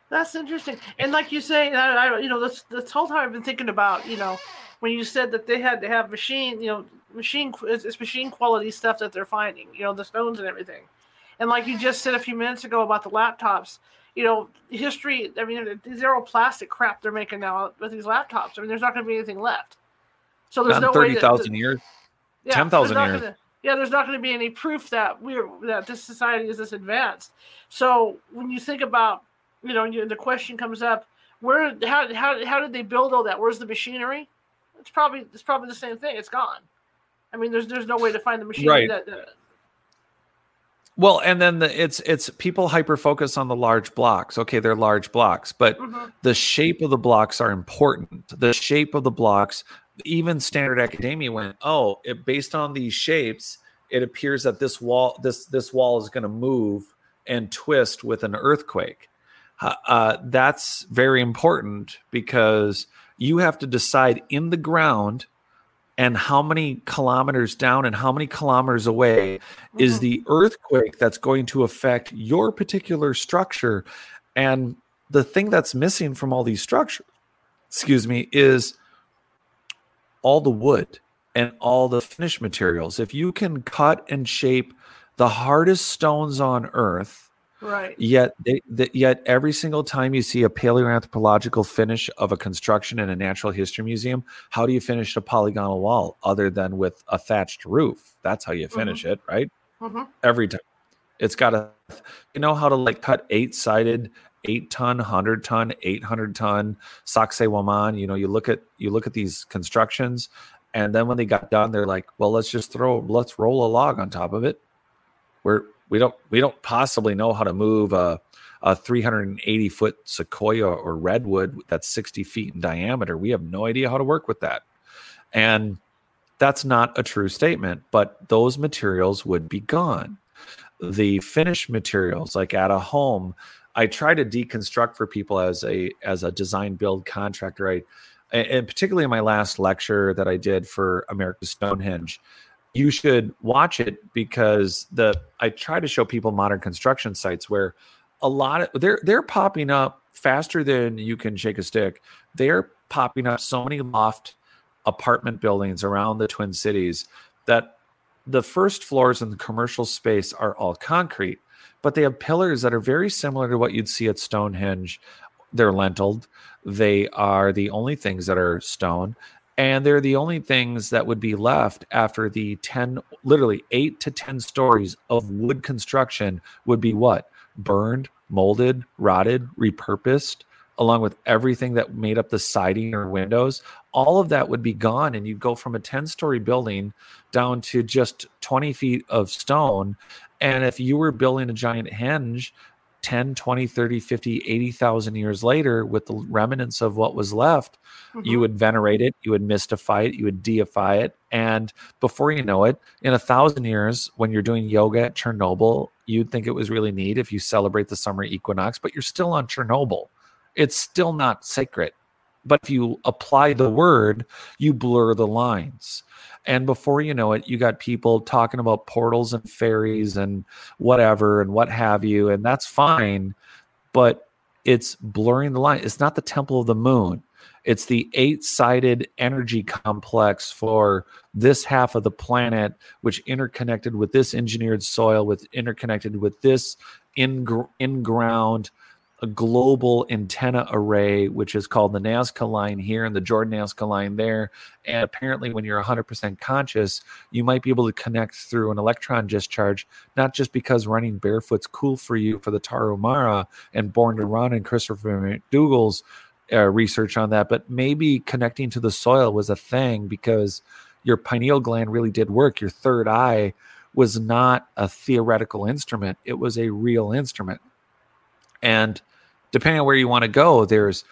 That's interesting. And like you say, I, I, you know, this this whole time I've been thinking about, you know, when you said that they had to have machine, you know, machine it's, it's machine quality stuff that they're finding, you know, the stones and everything. And like you just said a few minutes ago about the laptops, you know, history. I mean, zero plastic crap they're making now with these laptops. I mean, there's not going to be anything left. So there's no thirty thousand years. Yeah, Ten thousand years. Gonna, yeah, there's not going to be any proof that we're that this society is this advanced. So when you think about, you know, you, the question comes up, where how how how did they build all that? Where's the machinery? It's probably it's probably the same thing. It's gone. I mean, there's there's no way to find the machinery right. that. Uh, well, and then the, it's it's people hyper focus on the large blocks. Okay, they're large blocks, but mm-hmm. the shape of the blocks are important. The shape of the blocks even standard academia went, oh, it, based on these shapes, it appears that this wall this this wall is going to move and twist with an earthquake. Uh, uh, that's very important because you have to decide in the ground and how many kilometers down and how many kilometers away mm-hmm. is the earthquake that's going to affect your particular structure and the thing that's missing from all these structures excuse me is all the wood and all the finish materials. If you can cut and shape the hardest stones on earth, right? Yet, they, the, yet every single time you see a paleoanthropological finish of a construction in a natural history museum, how do you finish a polygonal wall other than with a thatched roof? That's how you finish mm-hmm. it, right? Mm-hmm. Every time, it's got to. You know how to like cut eight sided eight ton, hundred ton, eight hundred ton, Sacsayhuaman. You know, you look at you look at these constructions, and then when they got done, they're like, well, let's just throw, let's roll a log on top of it. We're we don't we don't possibly know how to move a a 380 foot sequoia or redwood that's 60 feet in diameter. We have no idea how to work with that. And that's not a true statement, but those materials would be gone. The finished materials, like at a home, I try to deconstruct for people as a as a design build contractor. I and particularly in my last lecture that I did for America's Stonehenge, you should watch it because the I try to show people modern construction sites where a lot of they're they're popping up faster than you can shake a stick. They're popping up so many loft apartment buildings around the Twin Cities that the first floors in the commercial space are all concrete, but they have pillars that are very similar to what you'd see at Stonehenge. They're lentiled. They are the only things that are stone. And they're the only things that would be left after the 10, literally eight to 10 stories of wood construction would be what? burned, molded, rotted, repurposed, along with everything that made up the siding or windows, all of that would be gone. And you'd go from a 10 story building down to just 20 feet of stone. And if you were building a giant henge 10, 20, 30, 50, 80,000 years later with the remnants of what was left, mm-hmm. you would venerate it, you would mystify it, you would deify it. And before you know it, in a thousand years, when you're doing yoga at Chernobyl, you'd think it was really neat if you celebrate the summer equinox, but you're still on Chernobyl. It's still not sacred. But if you apply the word, you blur the lines. And before you know it, you got people talking about portals and fairies and whatever and what have you. And that's fine. But it's blurring the line. It's not the temple of the moon. It's the eight sided energy complex for this half of the planet, which interconnected with this engineered soil, with interconnected with this in, in ground a global antenna array, which is called the Nazca line here and the Jordan Nazca line there. And apparently, when you're 100% conscious, you might be able to connect through an electron discharge, not just because running barefoot's cool for you for the Tarahumara and Born to Run and Christopher McDougall's uh, research on that, but maybe connecting to the soil was a thing because your pineal gland really did work. Your third eye was not a theoretical instrument, it was a real instrument. And depending on where you want to go, there's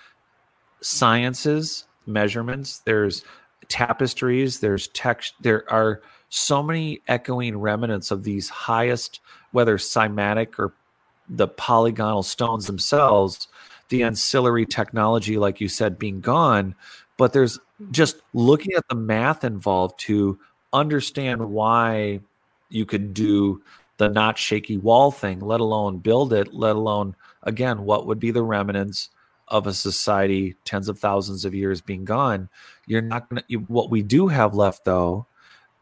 sciences, measurements, there's tapestries, there's text, there are so many echoing remnants of these highest, whether cymatic or the polygonal stones themselves, the ancillary technology, like you said, being gone. But there's just looking at the math involved to understand why you could do the not shaky wall thing, let alone build it, let alone again, what would be the remnants of a society tens of thousands of years being gone? You're not going to, what we do have left though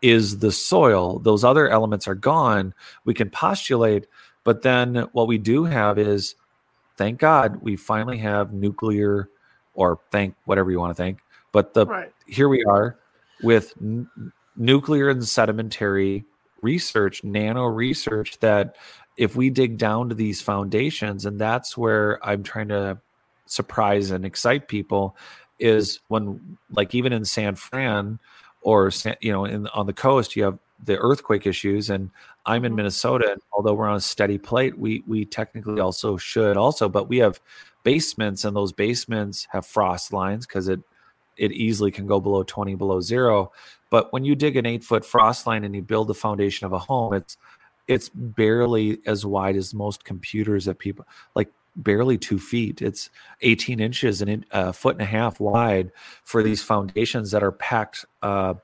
is the soil. Those other elements are gone. We can postulate, but then what we do have is, thank God, we finally have nuclear, or thank whatever you want to think. But the right. here we are with n- nuclear and sedimentary research, nano research that if we dig down to these foundations, and that's where I'm trying to surprise and excite people, is when like even in San Fran or you know in on the coast you have the earthquake issues and I'm in mm-hmm. Minnesota and although we're on a steady plate we we technically also should also but we have basements and those basements have frost lines because it it easily can go below 20 below zero but when you dig an eight foot frost line and you build the foundation of a home it's it's barely as wide as most computers that people like barely two feet. It's 18 inches and a foot and a half wide for these foundations that are packed, uh,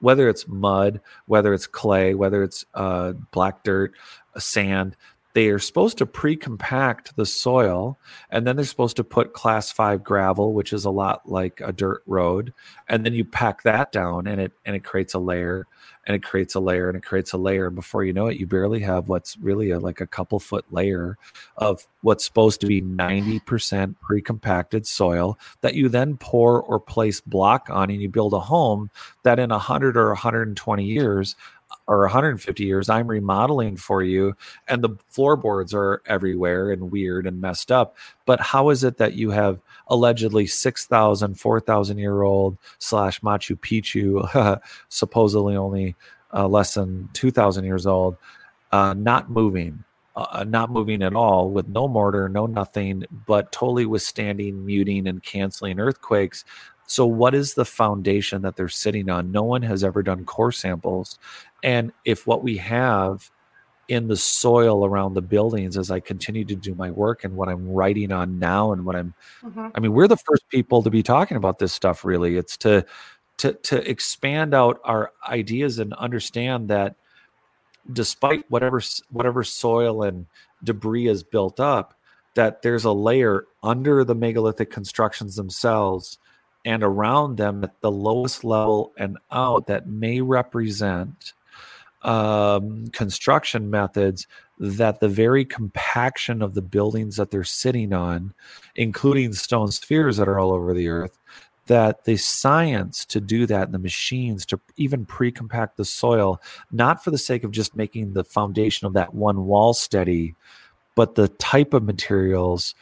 whether it's mud, whether it's clay, whether it's uh, black dirt, sand they are supposed to pre-compact the soil and then they're supposed to put class 5 gravel which is a lot like a dirt road and then you pack that down and it and it creates a layer and it creates a layer and it creates a layer. And before you know it you barely have what's really a, like a couple foot layer of what's supposed to be 90% pre-compacted soil that you then pour or place block on and you build a home that in 100 or 120 years or 150 years i'm remodeling for you and the floorboards are everywhere and weird and messed up but how is it that you have allegedly 6000 4000 year old slash machu picchu supposedly only uh, less than 2000 years old uh, not moving uh, not moving at all with no mortar no nothing but totally withstanding muting and canceling earthquakes so, what is the foundation that they're sitting on? No one has ever done core samples. And if what we have in the soil around the buildings as I continue to do my work and what I'm writing on now and what I'm mm-hmm. I mean we're the first people to be talking about this stuff really it's to to to expand out our ideas and understand that despite whatever whatever soil and debris is built up that there's a layer under the megalithic constructions themselves and around them at the lowest level and out that may represent um, construction methods that the very compaction of the buildings that they're sitting on, including stone spheres that are all over the earth, that the science to do that and the machines to even pre-compact the soil, not for the sake of just making the foundation of that one wall steady, but the type of materials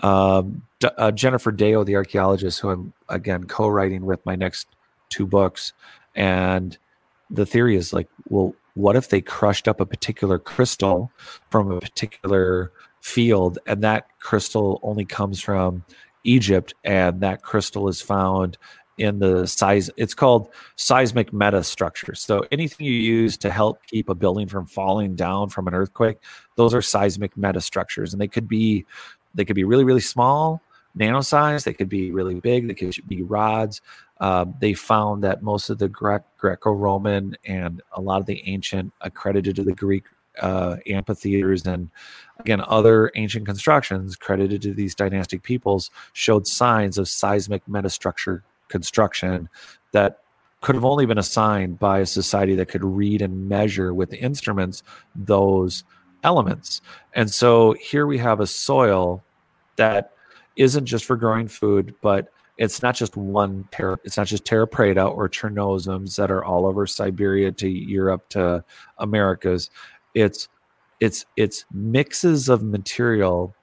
um, D- uh, Jennifer Deo, the archaeologist, who I'm again co-writing with my next two books, and the theory is like, well, what if they crushed up a particular crystal from a particular field, and that crystal only comes from Egypt, and that crystal is found in the size it's called seismic meta metastructure. So anything you use to help keep a building from falling down from an earthquake those are seismic metastructures and they could be they could be really, really small, nano size. They could be really big. They could be rods. Um, they found that most of the Gre- Greco-Roman and a lot of the ancient accredited to the Greek uh, amphitheaters and again other ancient constructions credited to these dynastic peoples showed signs of seismic metastructure construction that could have only been assigned by a society that could read and measure with instruments those elements. And so here we have a soil that isn't just for growing food, but it's not just one terra, it's not just terra preta or chernozems that are all over Siberia to Europe to Americas. It's it's it's mixes of material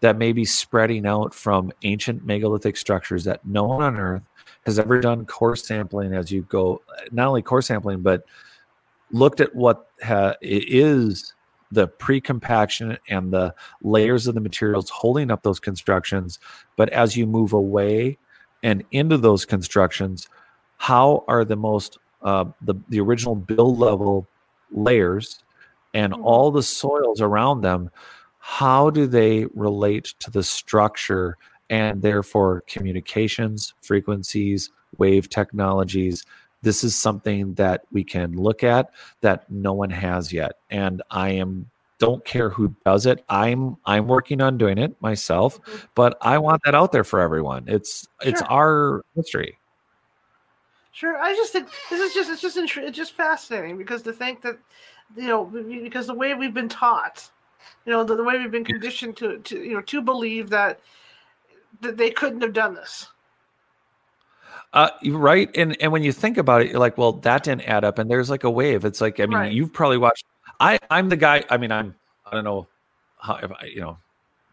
that may be spreading out from ancient megalithic structures that no one on earth has ever done core sampling as you go not only core sampling but looked at what ha- is the pre-compaction and the layers of the materials holding up those constructions but as you move away and into those constructions how are the most uh, the, the original build level layers and mm-hmm. all the soils around them how do they relate to the structure and therefore communications frequencies wave technologies this is something that we can look at that no one has yet. And i am don't care who does it. I'm i'm working on doing it myself mm-hmm. but i want that out there for everyone. It's sure. it's our history. Sure. I just think this is just it's just it's just fascinating because to think that you know because the way we've been taught you know the, the way we've been conditioned to to you know to believe that that they couldn't have done this uh, right. And and when you think about it, you're like, well, that didn't add up. And there's like a wave. It's like, I mean, right. you've probably watched. I I'm the guy. I mean, I'm. I don't know how if I, you know.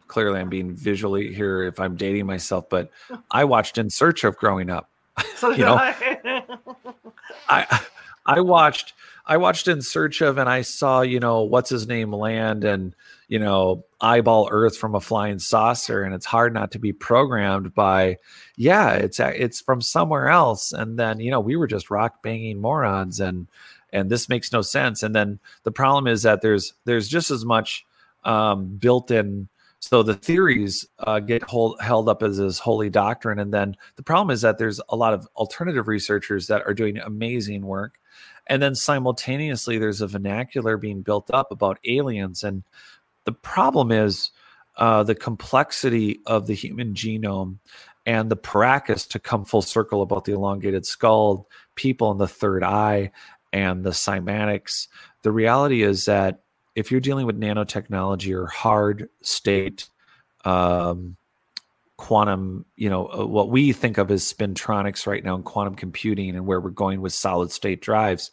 Clearly, I'm being visually here if I'm dating myself, but I watched In Search of growing up. So you know, I. I I watched I watched In Search of, and I saw you know what's his name land and you know eyeball Earth from a flying saucer, and it's hard not to be programmed by yeah, it's it's from somewhere else. And then you know we were just rock banging morons, and and this makes no sense. And then the problem is that there's there's just as much um, built in. So the theories uh, get hold, held up as this holy doctrine, and then the problem is that there's a lot of alternative researchers that are doing amazing work, and then simultaneously there's a vernacular being built up about aliens, and the problem is uh, the complexity of the human genome and the Paracas to come full circle about the elongated skull, people in the third eye, and the cymatics. The reality is that if you're dealing with nanotechnology or hard state um, quantum, you know, uh, what we think of as spintronics right now in quantum computing and where we're going with solid state drives,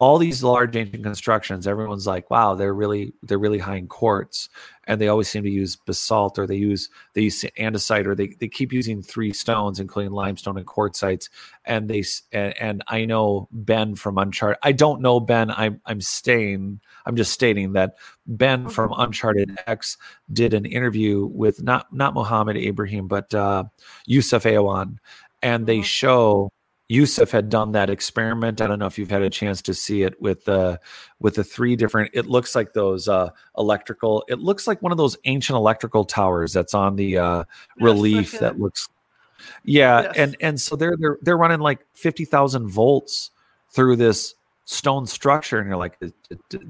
all these large ancient constructions everyone's like wow they're really they're really high in quartz and they always seem to use basalt or they use they use andesite or they, they keep using three stones including limestone and quartzites and they and, and i know ben from uncharted i don't know ben i'm i'm staying i'm just stating that ben from uncharted x did an interview with not not Mohammed Ibrahim but uh yusuf Awyan and they show Yusuf had done that experiment. I don't know if you've had a chance to see it with the uh, with the three different. It looks like those uh, electrical. It looks like one of those ancient electrical towers that's on the uh, yes, relief that looks. Yeah, yes. and and so they're they're they're running like fifty thousand volts through this stone structure, and you're like,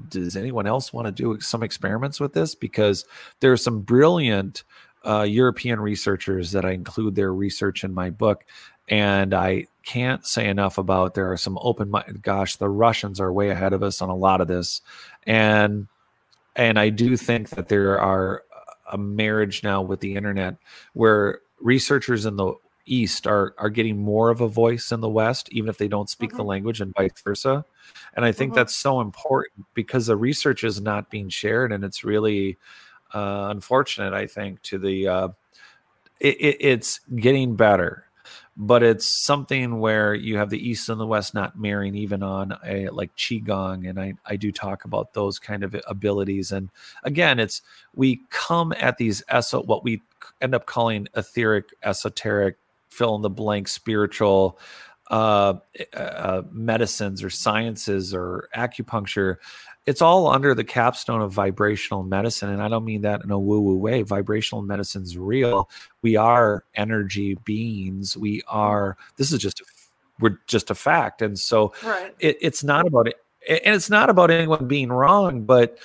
does anyone else want to do some experiments with this? Because there are some brilliant uh, European researchers that I include their research in my book and I can't say enough about there are some open minded gosh the Russians are way ahead of us on a lot of this and and I do think that there are a marriage now with the internet where researchers in the east are are getting more of a voice in the west even if they don't speak mm-hmm. the language and vice versa and i think mm-hmm. that's so important because the research is not being shared and it's really uh, unfortunate i think to the uh, it, it, it's getting better but it's something where you have the east and the west not marrying even on a like qigong and i i do talk about those kind of abilities and again it's we come at these eso what we end up calling etheric esoteric fill in the blank spiritual uh, uh, medicines or sciences or acupuncture it's all under the capstone of vibrational medicine and i don't mean that in a woo woo way. Vibrational medicine's real. We are energy beings. We are this is just a, we're just a fact. And so right. it, it's not about it and it's not about anyone being wrong but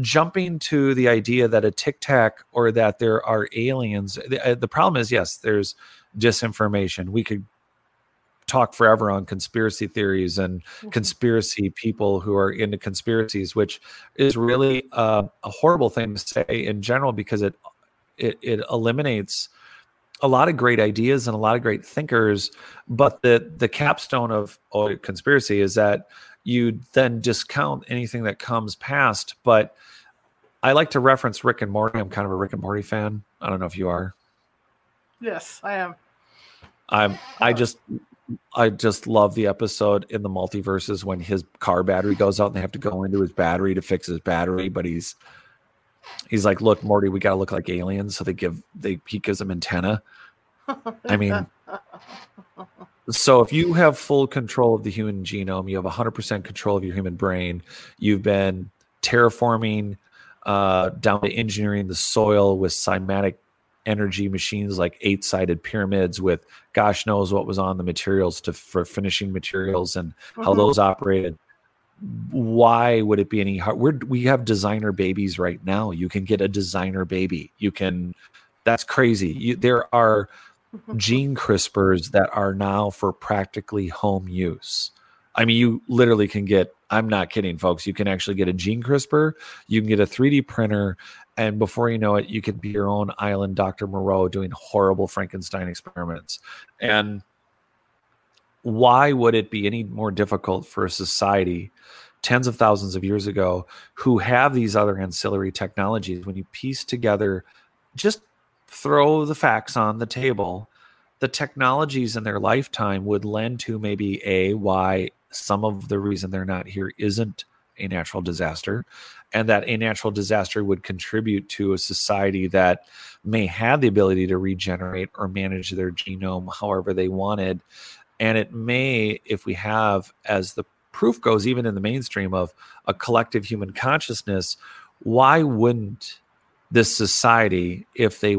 jumping to the idea that a tic tac or that there are aliens the, uh, the problem is yes there's disinformation. We could talk forever on conspiracy theories and mm-hmm. conspiracy people who are into conspiracies, which is really uh, a horrible thing to say in general because it it, it eliminates a lot of great ideas and a lot of great thinkers. But the the capstone of oh, conspiracy is that you then discount anything that comes past. But I like to reference Rick and Morty. I'm kind of a Rick and Morty fan. I don't know if you are. Yes, I am. I'm. I just I just love the episode in the multiverses when his car battery goes out and they have to go into his battery to fix his battery, but he's he's like, "Look, Morty, we got to look like aliens." So they give they he gives them antenna. I mean, so if you have full control of the human genome, you have 100% control of your human brain. You've been terraforming uh, down to engineering the soil with cymatic energy machines like eight sided pyramids with gosh knows what was on the materials to for finishing materials and mm-hmm. how those operated. Why would it be any hard We're, we have designer babies right now. You can get a designer baby. You can that's crazy. You, there are gene crispers that are now for practically home use. I mean you literally can get i'm not kidding folks. You can actually get a gene crisper. You can get a 3d printer and before you know it you could be your own island dr moreau doing horrible frankenstein experiments. And why would it be any more difficult for a society tens of thousands of years ago who have these other ancillary technologies when you piece together just throw the facts on the table the technologies in their lifetime would lend to maybe a why some of the reason they're not here isn't a natural disaster and that a natural disaster would contribute to a society that may have the ability to regenerate or manage their genome however they wanted. And it may if we have as the proof goes even in the mainstream of a collective human consciousness why wouldn't this society if they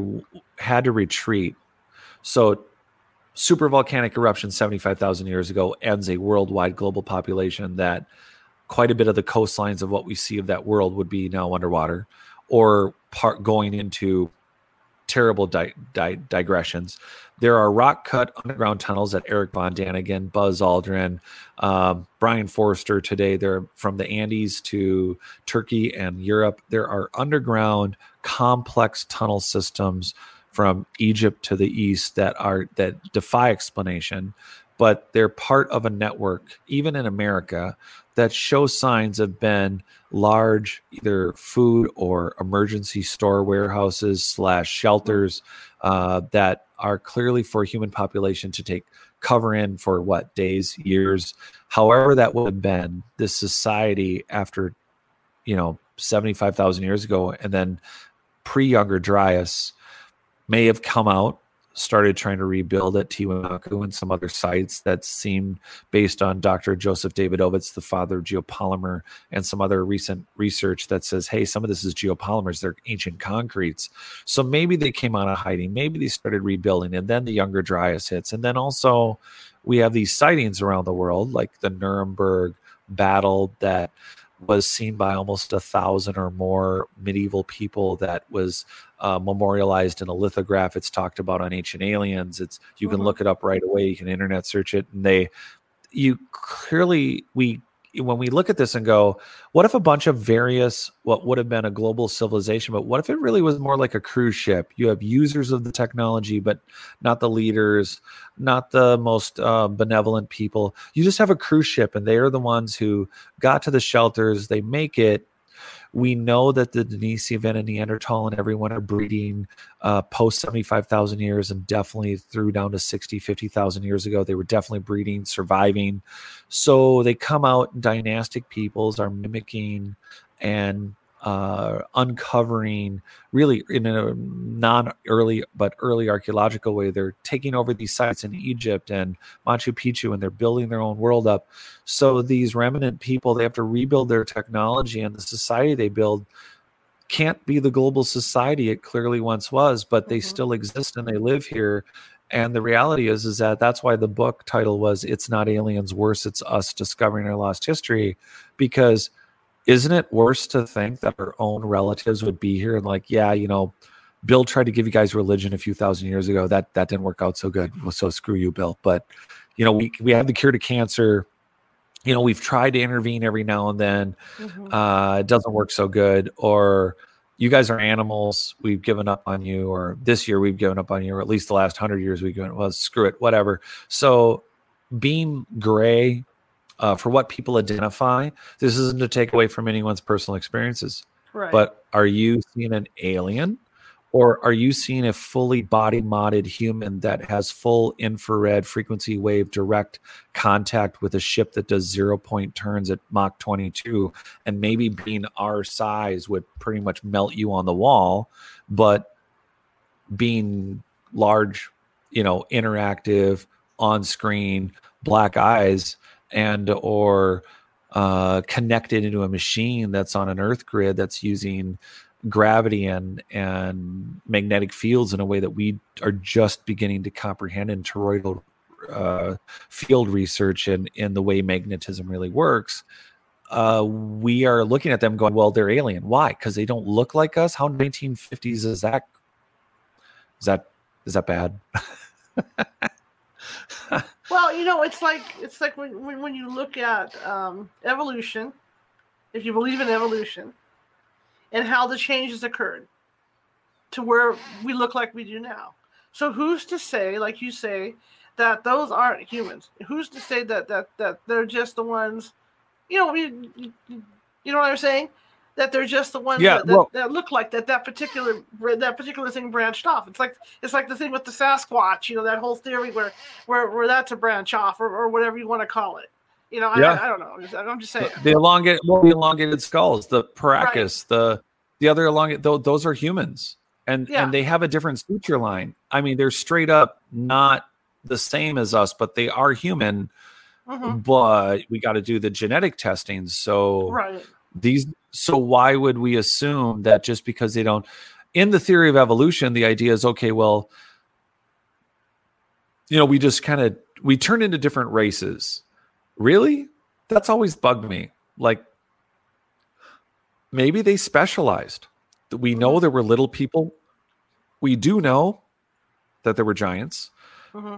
had to retreat? So super volcanic eruption 75,000 years ago ends a worldwide global population that quite a bit of the coastlines of what we see of that world would be now underwater or part going into terrible di- di- digressions. There are rock cut underground tunnels that Erich Von Daniken, Buzz Aldrin, um, Brien Foerster today. They're from the Andes to Turkey and Europe. There are underground complex tunnel systems from Egypt to the east that are that defy explanation but they're part of a network, even in America, that shows signs of been large either food or emergency store warehouses slash shelters uh, that are clearly for human population to take cover in for what days years? However that would have been this society after you know 75000 years ago and then pre younger dryas may have come out started trying to rebuild at Tiwanaku and some other sites that seem based on Dr. Joseph Davidovits, the father of geopolymer, and some other recent research that says, hey, some of this is geopolymers, they're ancient concretes. So maybe they came out of hiding, maybe they started rebuilding, and then the younger Dryas hits. And then also we have these sightings around the world, like the Nuremberg battle that was seen by almost a thousand or more medieval people that was uh, memorialized in a lithograph. It's talked about on ancient aliens. It's you can mm-hmm. look it up right away. You can internet search it. And they you clearly we when we look at this and go, what if a bunch of various what would have been a global civilization, but what if it really was more like a cruise ship? You have users of the technology, but not the leaders, not the most uh, benevolent people. You just have a cruise ship, and they are the ones who got to the shelters. They make it, we know that the Denisovan and Neanderthal and everyone are breeding uh, post 75,000 years and definitely through down to 60, 50,000 years ago. They were definitely breeding, surviving. So they come out, dynastic peoples are mimicking and uh, uncovering really in a non early but early archaeological way. They're taking over these sites in Egypt and Machu Picchu and they're building their own world up. So these remnant people, they have to rebuild their technology and the society they build can't be the global society it clearly once was, but they mm-hmm. still exist and they live here. And the reality is, is that that's why the book title was "It's Not Aliens, Worse, It's Us Discovering Our Lost History," because isn't it worse to think that our own relatives would be here and like, yeah, you know, Bill tried to give you guys religion a few thousand years ago. That that didn't work out so good. So screw you, Bill. But you know, we we have the cure to cancer. You know, we've tried to intervene every now and then. Mm-hmm. Uh, it doesn't work so good. Or you guys are animals. We've given up on you. Or this year we've given up on you. Or at least the last hundred years we've given. Well, screw it. Whatever. So being gray uh, for what people identify. This isn't to take away from anyone's personal experiences. Right. But are you seeing an alien? Or are you seeing a fully body modded human that has full infrared frequency wave direct contact with a ship that does zero point turns at Mach 22 and maybe being our size would pretty much melt you on the wall, but being large, you know, interactive, on screen, black eyes, and or uh, connected into a machine that's on an earth grid that's using gravity and and magnetic fields in a way that we are just beginning to comprehend in toroidal uh, field research and in the way magnetism really works uh, we are looking at them going well they're alien. Why? Because they don't look like us? How 1950s is that is that is that bad well, you know, it's like it's like when when, you look at um, evolution, if you believe in evolution, and how the changes occurred to where we look like we do now. So who's to say, like you say, that those aren't humans? Who's to say that that that they're just the ones? You know, you, you know what I'm saying? That they're just the ones yeah, that, that, well, that, look like that that particular that particular thing branched off. It's like it's like the thing with the Sasquatch, you know, that whole theory where where, where that's a branch off or, or whatever you want to call it. You know, yeah. I, I don't know. I'm just saying the elongated, well, the elongated skulls, the Paracas, right. the the other elongated, those are humans, and yeah. and they have a different suture line. I mean, they're straight up not the same as us, but they are human. Mm-hmm. But we got to do the genetic testing, so right these so why would we assume that just because they don't in the theory of evolution the idea is okay well you know we just kind of we turn into different races. Really? That's always bugged me. Like maybe they specialized. We know there were little people. We do know that there were giants. Mm-hmm.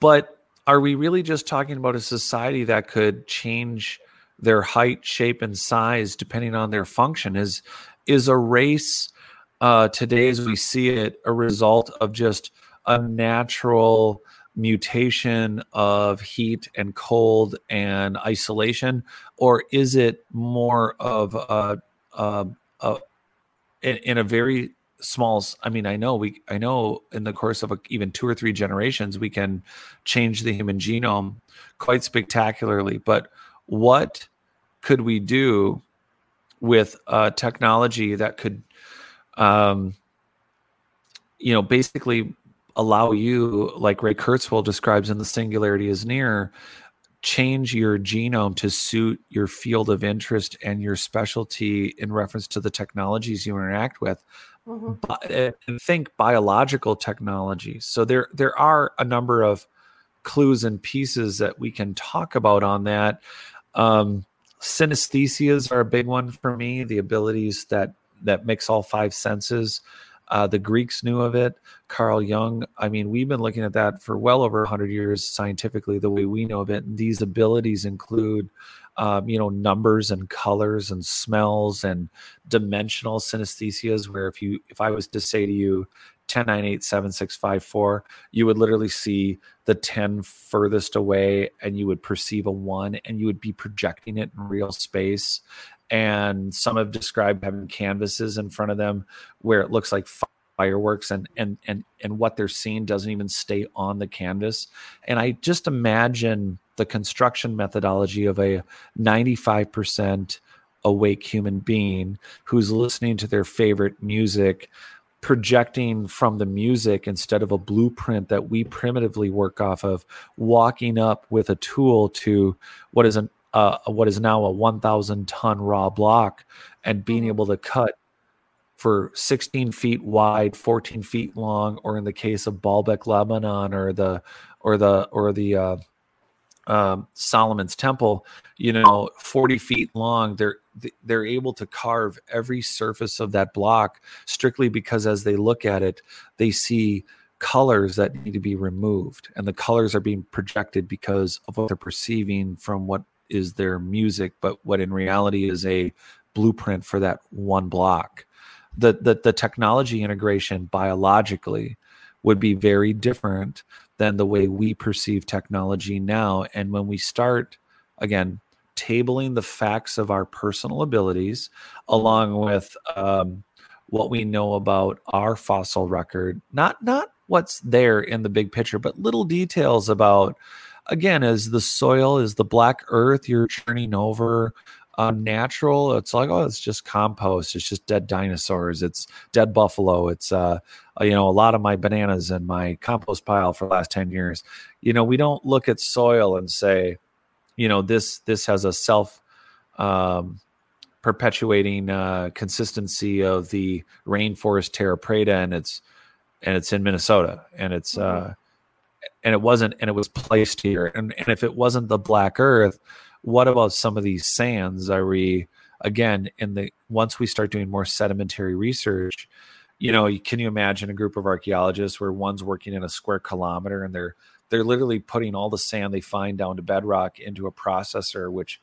but are we really just talking about a society that could change their height, shape, and size depending on their function. Is is a race uh, today, as we see it, a result of just a natural mutation of heat and cold and isolation, or is it more of a, a, a in, in a very small i mean i know we i know in the course of a, even two or three generations we can change the human genome quite spectacularly but what could we do with uh, technology that could um, you know basically allow you like ray kurzweil describes in the singularity is near change your genome to suit your field of interest and your specialty in reference to the technologies you interact with. Mm-hmm. but, and think biological technologies so there there are a number of clues and pieces that we can talk about on that. Um, synesthesias are a big one for me the abilities that that mix all five senses uh, the Greeks knew of it. Carl Jung. I mean, we've been looking at that for well over 100 years scientifically, the way we know of it. And these abilities include, um, you know, numbers and colors and smells and dimensional synesthesias. Where if you, if I was to say to you, 10, 9, 8, 7, 6, 5, 4, you would literally see the 10 furthest away and you would perceive a one and you would be projecting it in real space. And some have described having canvases in front of them where it looks like fireworks and and and and what they're seeing doesn't even stay on the canvas. And i just imagine the construction methodology of a 95% awake human being who's listening to their favorite music projecting from the music instead of a blueprint that we primitively work off of walking up with a tool to what is an uh, what is now a 1,000 ton raw block and being mm-hmm. able to cut for 16 feet wide, 14 feet long, or in the case of Baalbek, Lebanon, or the or the or the uh, um, Solomon's Temple, you know, 40 feet long. They're they're able to carve every surface of that block strictly because as they look at it, they see colors that need to be removed, and the colors are being projected because of what they're perceiving from what is their music, but what in reality is a blueprint for that one block. The, the, the technology integration biologically would be very different than the way we perceive technology now. And when we start, again, tabling the facts of our personal abilities along with um, what we know about our fossil record, not not what's there in the big picture, but little details about again, as the soil is the black earth you're churning over, uh, natural, it's like, oh, it's just compost. It's just dead dinosaurs. It's dead buffalo. It's, uh, uh, you know, a lot of my bananas in my compost pile for the last 10 years. You know, we don't look at soil and say, you know, this, this has a self, um, perpetuating uh, consistency of the rainforest terra preta and it's and it's in minnesota and it's mm-hmm. uh and it wasn't and it was placed here and, and if it wasn't the black earth what about some of these sands are we again in the once we start doing more sedimentary research you know can you imagine a group of archaeologists where one's working in a square kilometer and they're they're literally putting all the sand they find down to bedrock into a processor which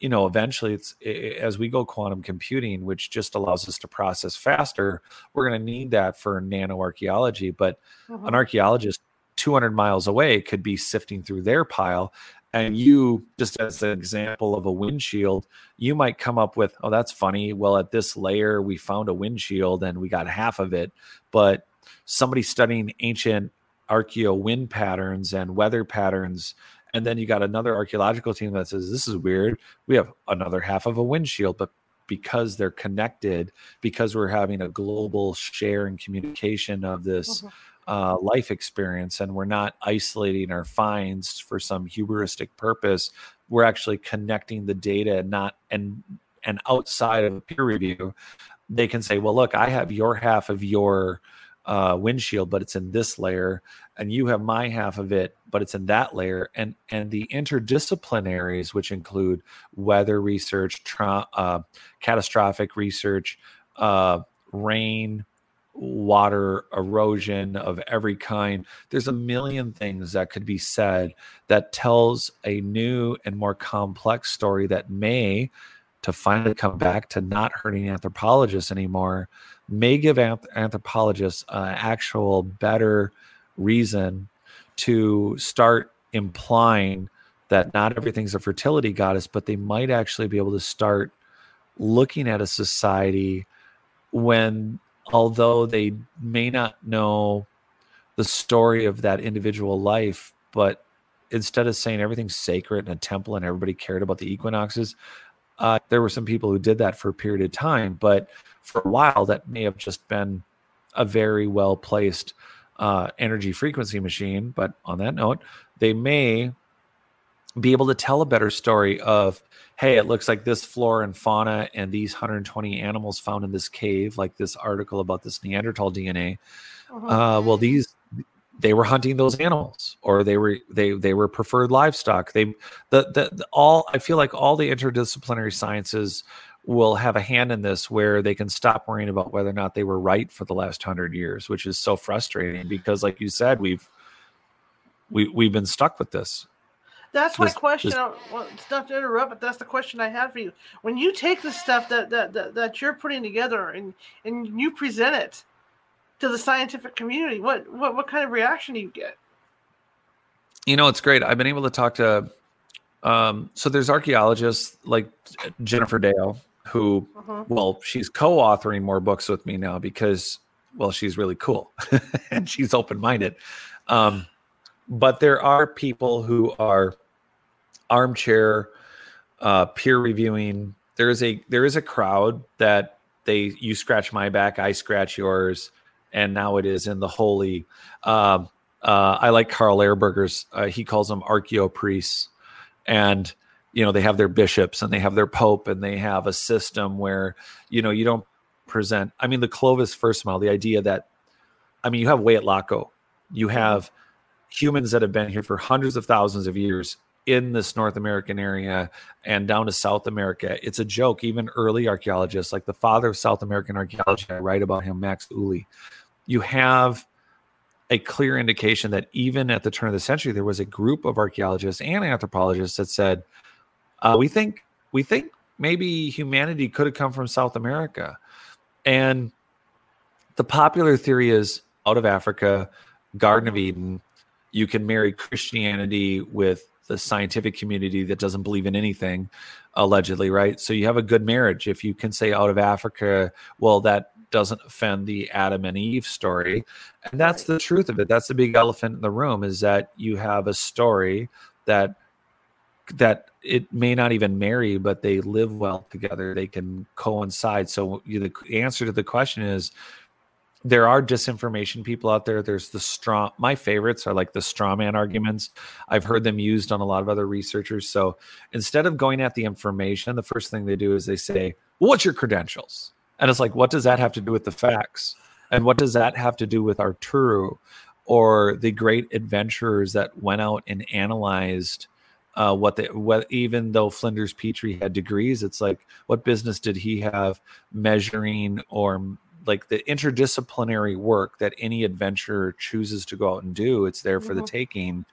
you know eventually it's it, as we go quantum computing which just allows us to process faster we're going to need that for nano archaeology but mm-hmm. an archaeologist 200 miles away could be sifting through their pile and you just as an example of a windshield you might come up with oh that's funny. Well at this layer we found a windshield and we got half of it. But somebody studying ancient archeo wind patterns and weather patterns and then you got another archaeological team that says this is weird. We have another half of a windshield but because they're connected because we're having a global share and communication of this mm-hmm uh, life experience and we're not isolating our finds for some hubristic purpose. We're actually connecting the data and not and and outside of a peer review they can say well look i have your half of your uh, windshield but it's in this layer and you have my half of it but it's in that layer and and the interdisciplinaries which include weather research tra- uh, catastrophic research uh, rain water erosion of every kind. There's a million things that could be said that tells a new and more complex story that may, to finally come back to not hurting anthropologists anymore, may give anthropologists an actual better reason to start implying that not everything's a fertility goddess, but they might actually be able to start looking at a society when, although they may not know the story of that individual life, but instead of saying everything's sacred in a temple and everybody cared about the equinoxes, uh, there were some people who did that for a period of time. But for a while, that may have just been a very well placed uh, energy frequency machine. But on that note, they may be able to tell a better story of hey it looks like this flora and fauna and these 120 animals found in this cave like this article about this neanderthal dna uh-huh. uh, well these they were hunting those animals or they were they they were preferred livestock they the, the, the all i feel like all the interdisciplinary sciences will have a hand in this where they can stop worrying about whether or not they were right for the last 100 years which is so frustrating because like you said we've we, we've been stuck with this that's my this, question. This, well, it's not to interrupt, but that's the question I have for you. When you take the stuff that, that, that, that you're putting together and, and you present it to the scientific community, what, what, what kind of reaction do you get? You know, it's great. I've been able to talk to, um, so there's archaeologists like Jennifer Dale, who, uh-huh. well, she's co authoring more books with me now because, well, she's really cool and she's open minded. Um, but there are people who are armchair uh, peer reviewing. There is a there is a crowd that they you scratch my back, I scratch yours, and now it is in the holy. Um, uh, I like Carl Ehrberger's. Uh, he calls them archeo priests, and you know they have their bishops and they have their pope and they have a system where you know you don't present. I mean, the Clovis first smile, the idea that, I mean, you have Hueyatlaco, you have humans that have been here for hundreds of thousands of years in this North American area and down to South America. It's a joke. Even early archaeologists, like the father of South American archaeology, I write about him, Max Uhle. You have a clear indication that even at the turn of the century, there was a group of archaeologists and anthropologists that said, uh, "We think we think maybe humanity could have come from South America," and the popular theory is out of Africa, Garden of Eden, you can marry Christianity with the scientific community that doesn't believe in anything, allegedly, right? So you have a good marriage. If you can say out of Africa, well, that doesn't offend the Adam and Eve story. And that's the truth of it. That's the big elephant in the room is that you have a story that that it may not even marry, but they live well together. They can coincide. So the answer to the question is there are disinformation people out there. There's the straw. My favorites are like the straw man arguments. I've heard them used on a lot of other researchers. So instead of going at the information, the first thing they do is they say, "What's your credentials?" And it's like, what does that have to do with the facts? And what does that have to do with Arturo or the great adventurers that went out and analyzed? Uh, what they what even though Flinders Petrie had degrees, it's like what business did he have measuring or like the interdisciplinary work that any adventurer chooses to go out and do it's there for mm-hmm. the taking.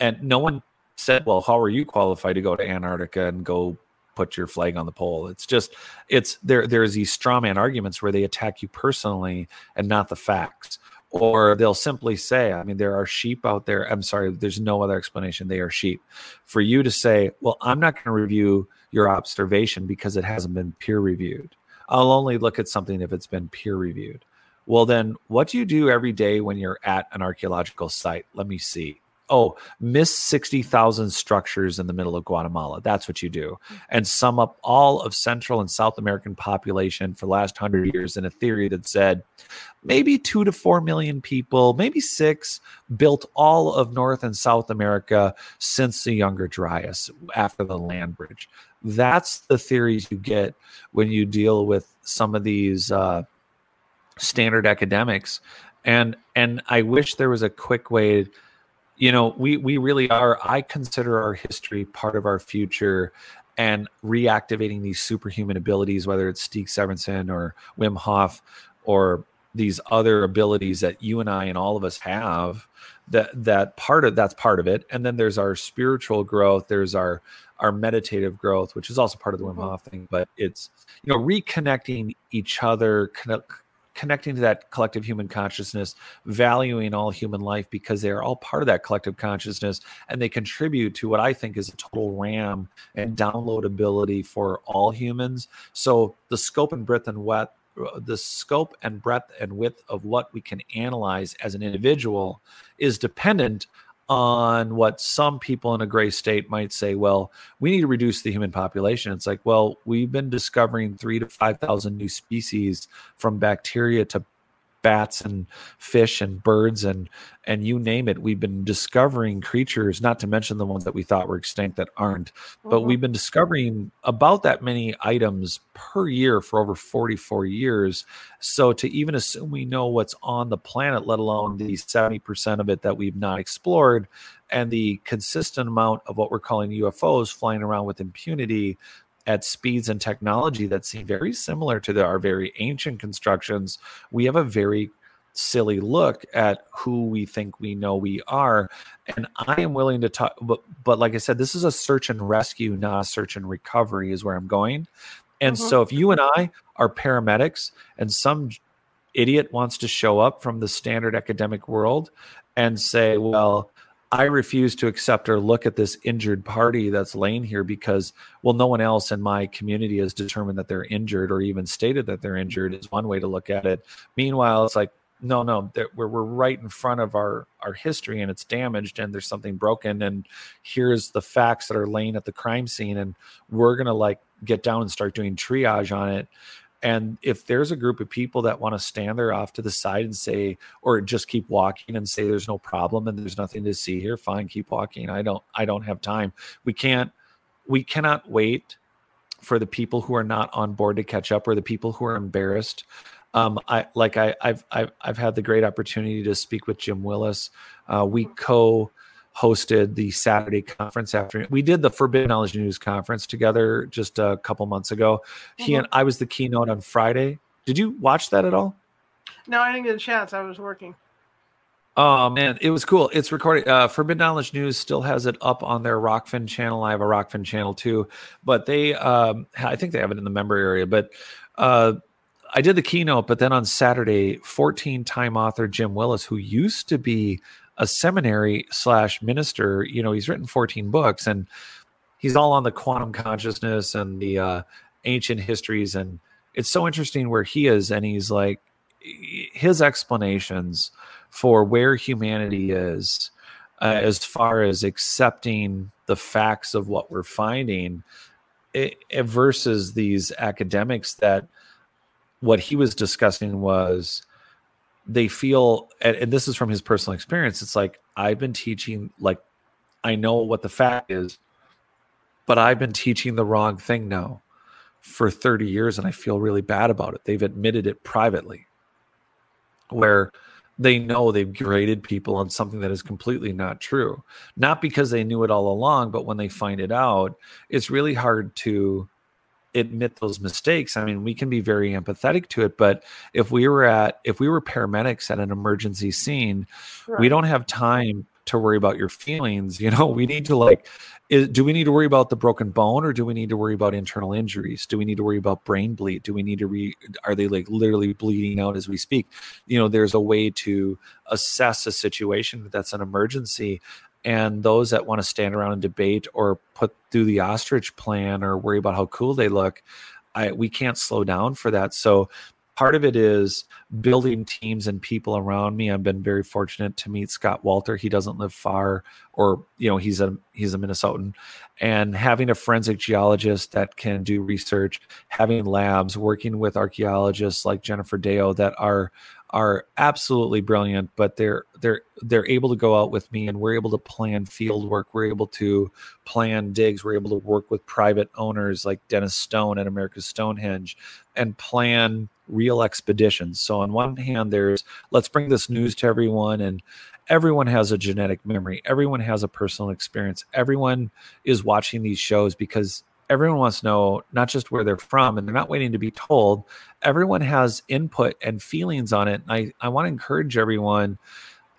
And no one said well how are you qualified to go to antarctica and go put your flag on the pole? It's just it's there there's these straw man arguments where they attack you personally and not the facts. Or they'll simply say i mean there are sheep out there i'm sorry there's no other explanation they are sheep. For you to say well i'm not going to review your observation because it hasn't been peer reviewed I'll only look at something if it's been peer reviewed. Well, then what do you do every day when you're at an archaeological site? Let me see. Oh, miss 60,000 structures in the middle of Guatemala. That's what you do. And sum up all of Central and South American population for the last 100 years in a theory that said maybe 2 to 4 million people, maybe 6 built all of North and South America since the Younger Dryas after the land bridge. That's the theories you get when you deal with some of these uh, standard academics. And and I wish there was a quick way. You know, we we really are. I consider our history part of our future, and reactivating these superhuman abilities, whether it's Stig Severinsen or Wim Hof or these other abilities that you and I and all of us have that that part of that's part of it and then there's our spiritual growth there's our our meditative growth which is also part of the Wim mm-hmm. Hof thing but it's you know reconnecting each other connecting to that collective human consciousness, valuing all human life because they are all part of that collective consciousness and they contribute to what I think is a total RAM and downloadability for all humans. So the scope and breadth and what the scope and breadth and width of what we can analyze as an individual is dependent on what some people in a gray state might say, well, we need to reduce the human population. It's like, well, we've been discovering three to 5,000 new species from bacteria to bats and fish and birds and and you name it we've been discovering creatures not to mention the ones that we thought were extinct that aren't mm-hmm. but we've been discovering about that many items per year for over 44 years so to even assume we know what's on the planet let alone the 70% of it that we've not explored and the consistent amount of what we're calling UFOs flying around with impunity at speeds and technology that seem very similar to the, our very ancient constructions, we have a very silly look at who we think we know we are. And I am willing to talk, but, but like I said, this is a search and rescue, not a search and recovery, is where I'm going. And mm-hmm. so if you and I are paramedics and some idiot wants to show up from the standard academic world and say, well, I refuse to accept or look at this injured party that's laying here because, well, no one else in my community has determined that they're injured or even stated that they're injured is one way to look at it. Meanwhile, it's like, no, no, we're, we're right in front of our, our history and it's damaged and there's something broken. And here's the facts that are laying at the crime scene. And we're going to like get down and start doing triage on it. And if there's a group of people that want to stand there off to the side and say, or just keep walking and say there's no problem and there's nothing to see here, fine, keep walking. I don't, I don't have time. We can't, we cannot wait for the people who are not on board to catch up or the people who are embarrassed. Um, I like I, I've, I've I've had the great opportunity to speak with Jim Willis. Uh, we co hosted the Saturday conference after we did the Forbidden Knowledge News conference together just a couple months ago. Mm-hmm. He and I was the keynote on Friday. Did you watch that at all? No, I didn't get a chance. I was working. Oh man, it was cool. It's recorded. Uh, Forbidden Knowledge News still has it up on their Rokfin channel. I have a Rokfin channel too, but they, um, I think they have it in the member area. But uh, I did the keynote, but then on Saturday, 14 time author Jim Willis, who used to be a seminary slash minister. You know, he's written 14 books and he's all on the quantum consciousness and the uh, ancient histories. And it's so interesting where he is. And he's like, his explanations for where humanity is uh, as far as accepting the facts of what we're finding it, it versus these academics that what he was discussing was they feel and, and this is from his personal experience it's like i've been teaching like i know what the fact is but i've been teaching the wrong thing now for 30 years and i feel really bad about it. They've admitted it privately. Where they know they've graded people on something that is completely not true. Not because they knew it all along but when they find it out it's really hard to admit those mistakes i mean we can be very empathetic to it but if we were at if we were paramedics at an emergency scene right. we don't have time to worry about your feelings you know? We need to like is, do we need to worry about the broken bone or do we need to worry about internal injuries? Do we need to worry about brain bleed? Do we need to re are they like literally bleeding out as we speak? You know there's a way to assess a situation that's an emergency and those that want to stand around and debate or put through the ostrich plan or worry about how cool they look I, we can't slow down for that. So part of it is building teams and people around me. I've been very fortunate to meet Scott Wolter. He doesn't live far or you know he's a he's a minnesotan. And having a forensic geologist that can do research having labs working with archaeologists like jennifer deo that are are absolutely brilliant, but they're they're they're able to go out with me and we're able to plan field work. We're able to plan digs. We're able to work with private owners like Dennis Stone at America's Stonehenge and plan real expeditions. So on one hand, there's let's bring this news to everyone and everyone has a genetic memory. Everyone has a personal experience. Everyone is watching these shows because everyone wants to know not just where they're from and they're not waiting to be told everyone has input and feelings on it and i, I want to encourage everyone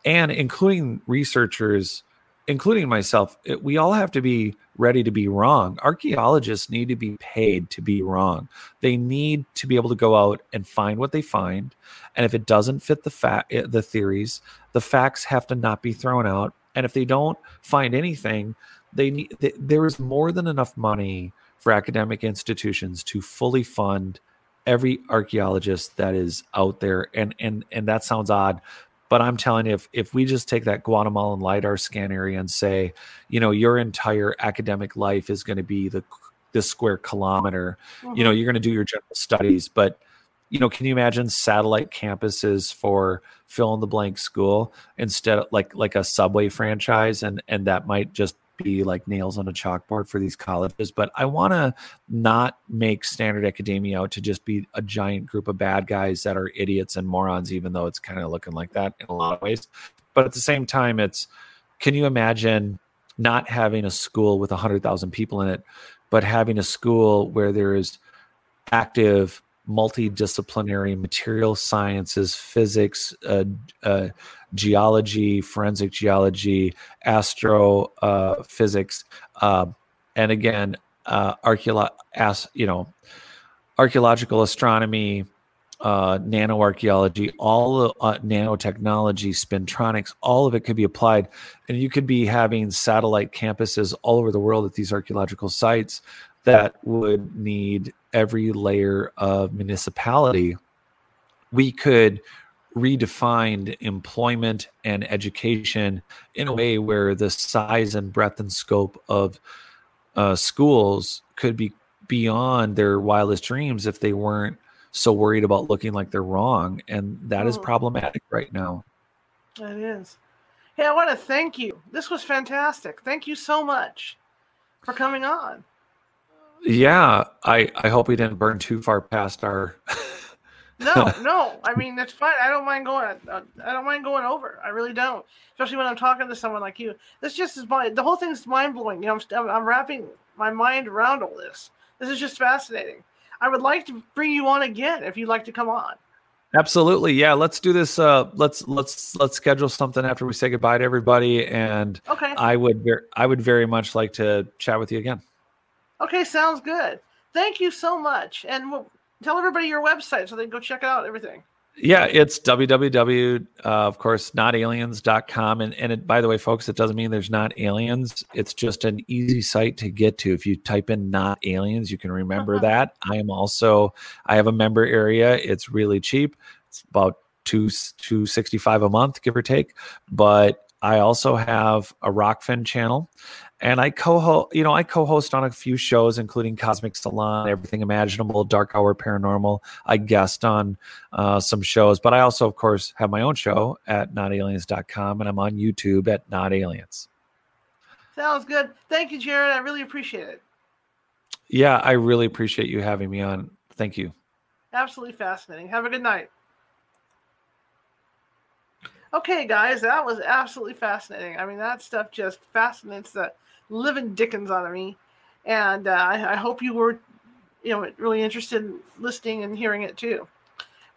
and including researchers including myself, it, we all have to be ready to be wrong. Archaeologists need to be paid to be wrong. They need to be able to go out and find what they find, and if it doesn't fit the fact, eh, the theories, the facts have to not be thrown out. And if they don't find anything, they need. They, there is more than enough money for academic institutions to fully fund every archaeologist that is out there and and and that sounds odd but i'm telling you if if we just take that guatemalan lidar scan area and say you know your entire academic life is going to be the this square kilometer mm-hmm. you know mm-hmm. you're going to do your general studies but you know can you imagine satellite campuses for fill in the blank school instead of like like a subway franchise and and that might just be like nails on a chalkboard for these colleges, but I want to not make standard academia out to just be a giant group of bad guys that are idiots and morons, even though it's kind of looking like that in a lot of ways. But at the same time, it's can you imagine not having a school with 100,000 people in it, but having a school where there is active multidisciplinary material sciences, physics, uh, uh, geology, forensic geology, astrophysics, uh, and again, uh, archeolo- as, you know, archaeological astronomy, uh, all the uh, nanotechnology, spintronics, all of it could be applied. And you could be having satellite campuses all over the world at these archaeological sites that would need every layer of municipality. We could redefine employment and education in a way where the size and breadth and scope of uh, schools could be beyond their wildest dreams if they weren't so worried about looking like they're wrong. And that is hmm. problematic right now. It is. Hey, I want to thank you. This was fantastic. Thank you so much for coming on. Yeah, I I hope we didn't burn too far past our No, no. I mean, that's fine. I don't mind going. Uh, I don't mind going over. I really don't. Especially when I'm talking to someone like you. This just is my. The whole thing's mind blowing. You know, I'm, I'm wrapping my mind around all this. This is just fascinating. I would like to bring you on again if you'd like to come on. Absolutely. Yeah, let's do this uh let's let's let's schedule something after we say goodbye to everybody and Okay. I would ver- I would very much like to chat with you again. Okay, sounds good. Thank you so much. And we'll, tell everybody your website so they can go check out everything. Yeah, it's www, uh, of course, notaliens.com. And, and it, by the way, folks, it doesn't mean there's not aliens. It's just an easy site to get to. If you type in not aliens, you can remember uh-huh. that. I am also, I have a member area. It's really cheap. It's about two, 265 a month, give or take. But I also have a Rokfin channel and I co-host, you know, I co-host on a few shows, including Cosmic Salon, Everything Imaginable, Dark Hour Paranormal. I guest on uh, some shows, but I also, of course, have my own show at notaliens.com, and I'm on YouTube at Not Aliens. Sounds good. Thank you, Jared. I really appreciate it. Yeah, I really appreciate you having me on. Thank you. Absolutely fascinating. Have a good night. Okay, guys, that was absolutely fascinating. I mean, that stuff just fascinates the living dickens out of me. And uh, I, I, hope you were, you know, really interested in listening and hearing it too.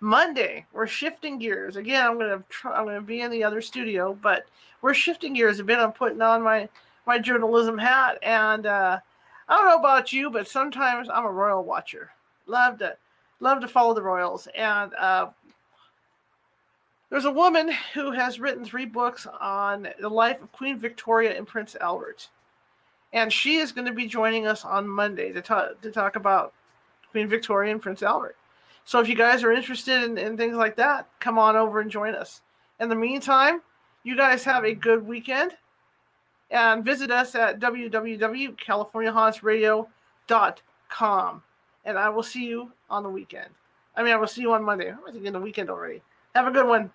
Monday, we're shifting gears again. I'm gonna try, I'm gonna be in the other studio, but we're shifting gears a bit. I'm putting on my my journalism hat, and uh, I don't know about you, but sometimes I'm a royal watcher. Love to love to follow the royals, and uh, there's a woman who has written three books on the life of Queen Victoria and Prince Albert and she is going to be joining us on Monday to talk to talk about Queen Victoria and Prince Albert. So if you guys are interested in, in things like that, come on over and join us. In the meantime, you guys have a good weekend and visit us at www.californiahauntsradio.com. And I will see you on the weekend. I mean, I will see you on Monday. I'm thinking the weekend already. Have a good one.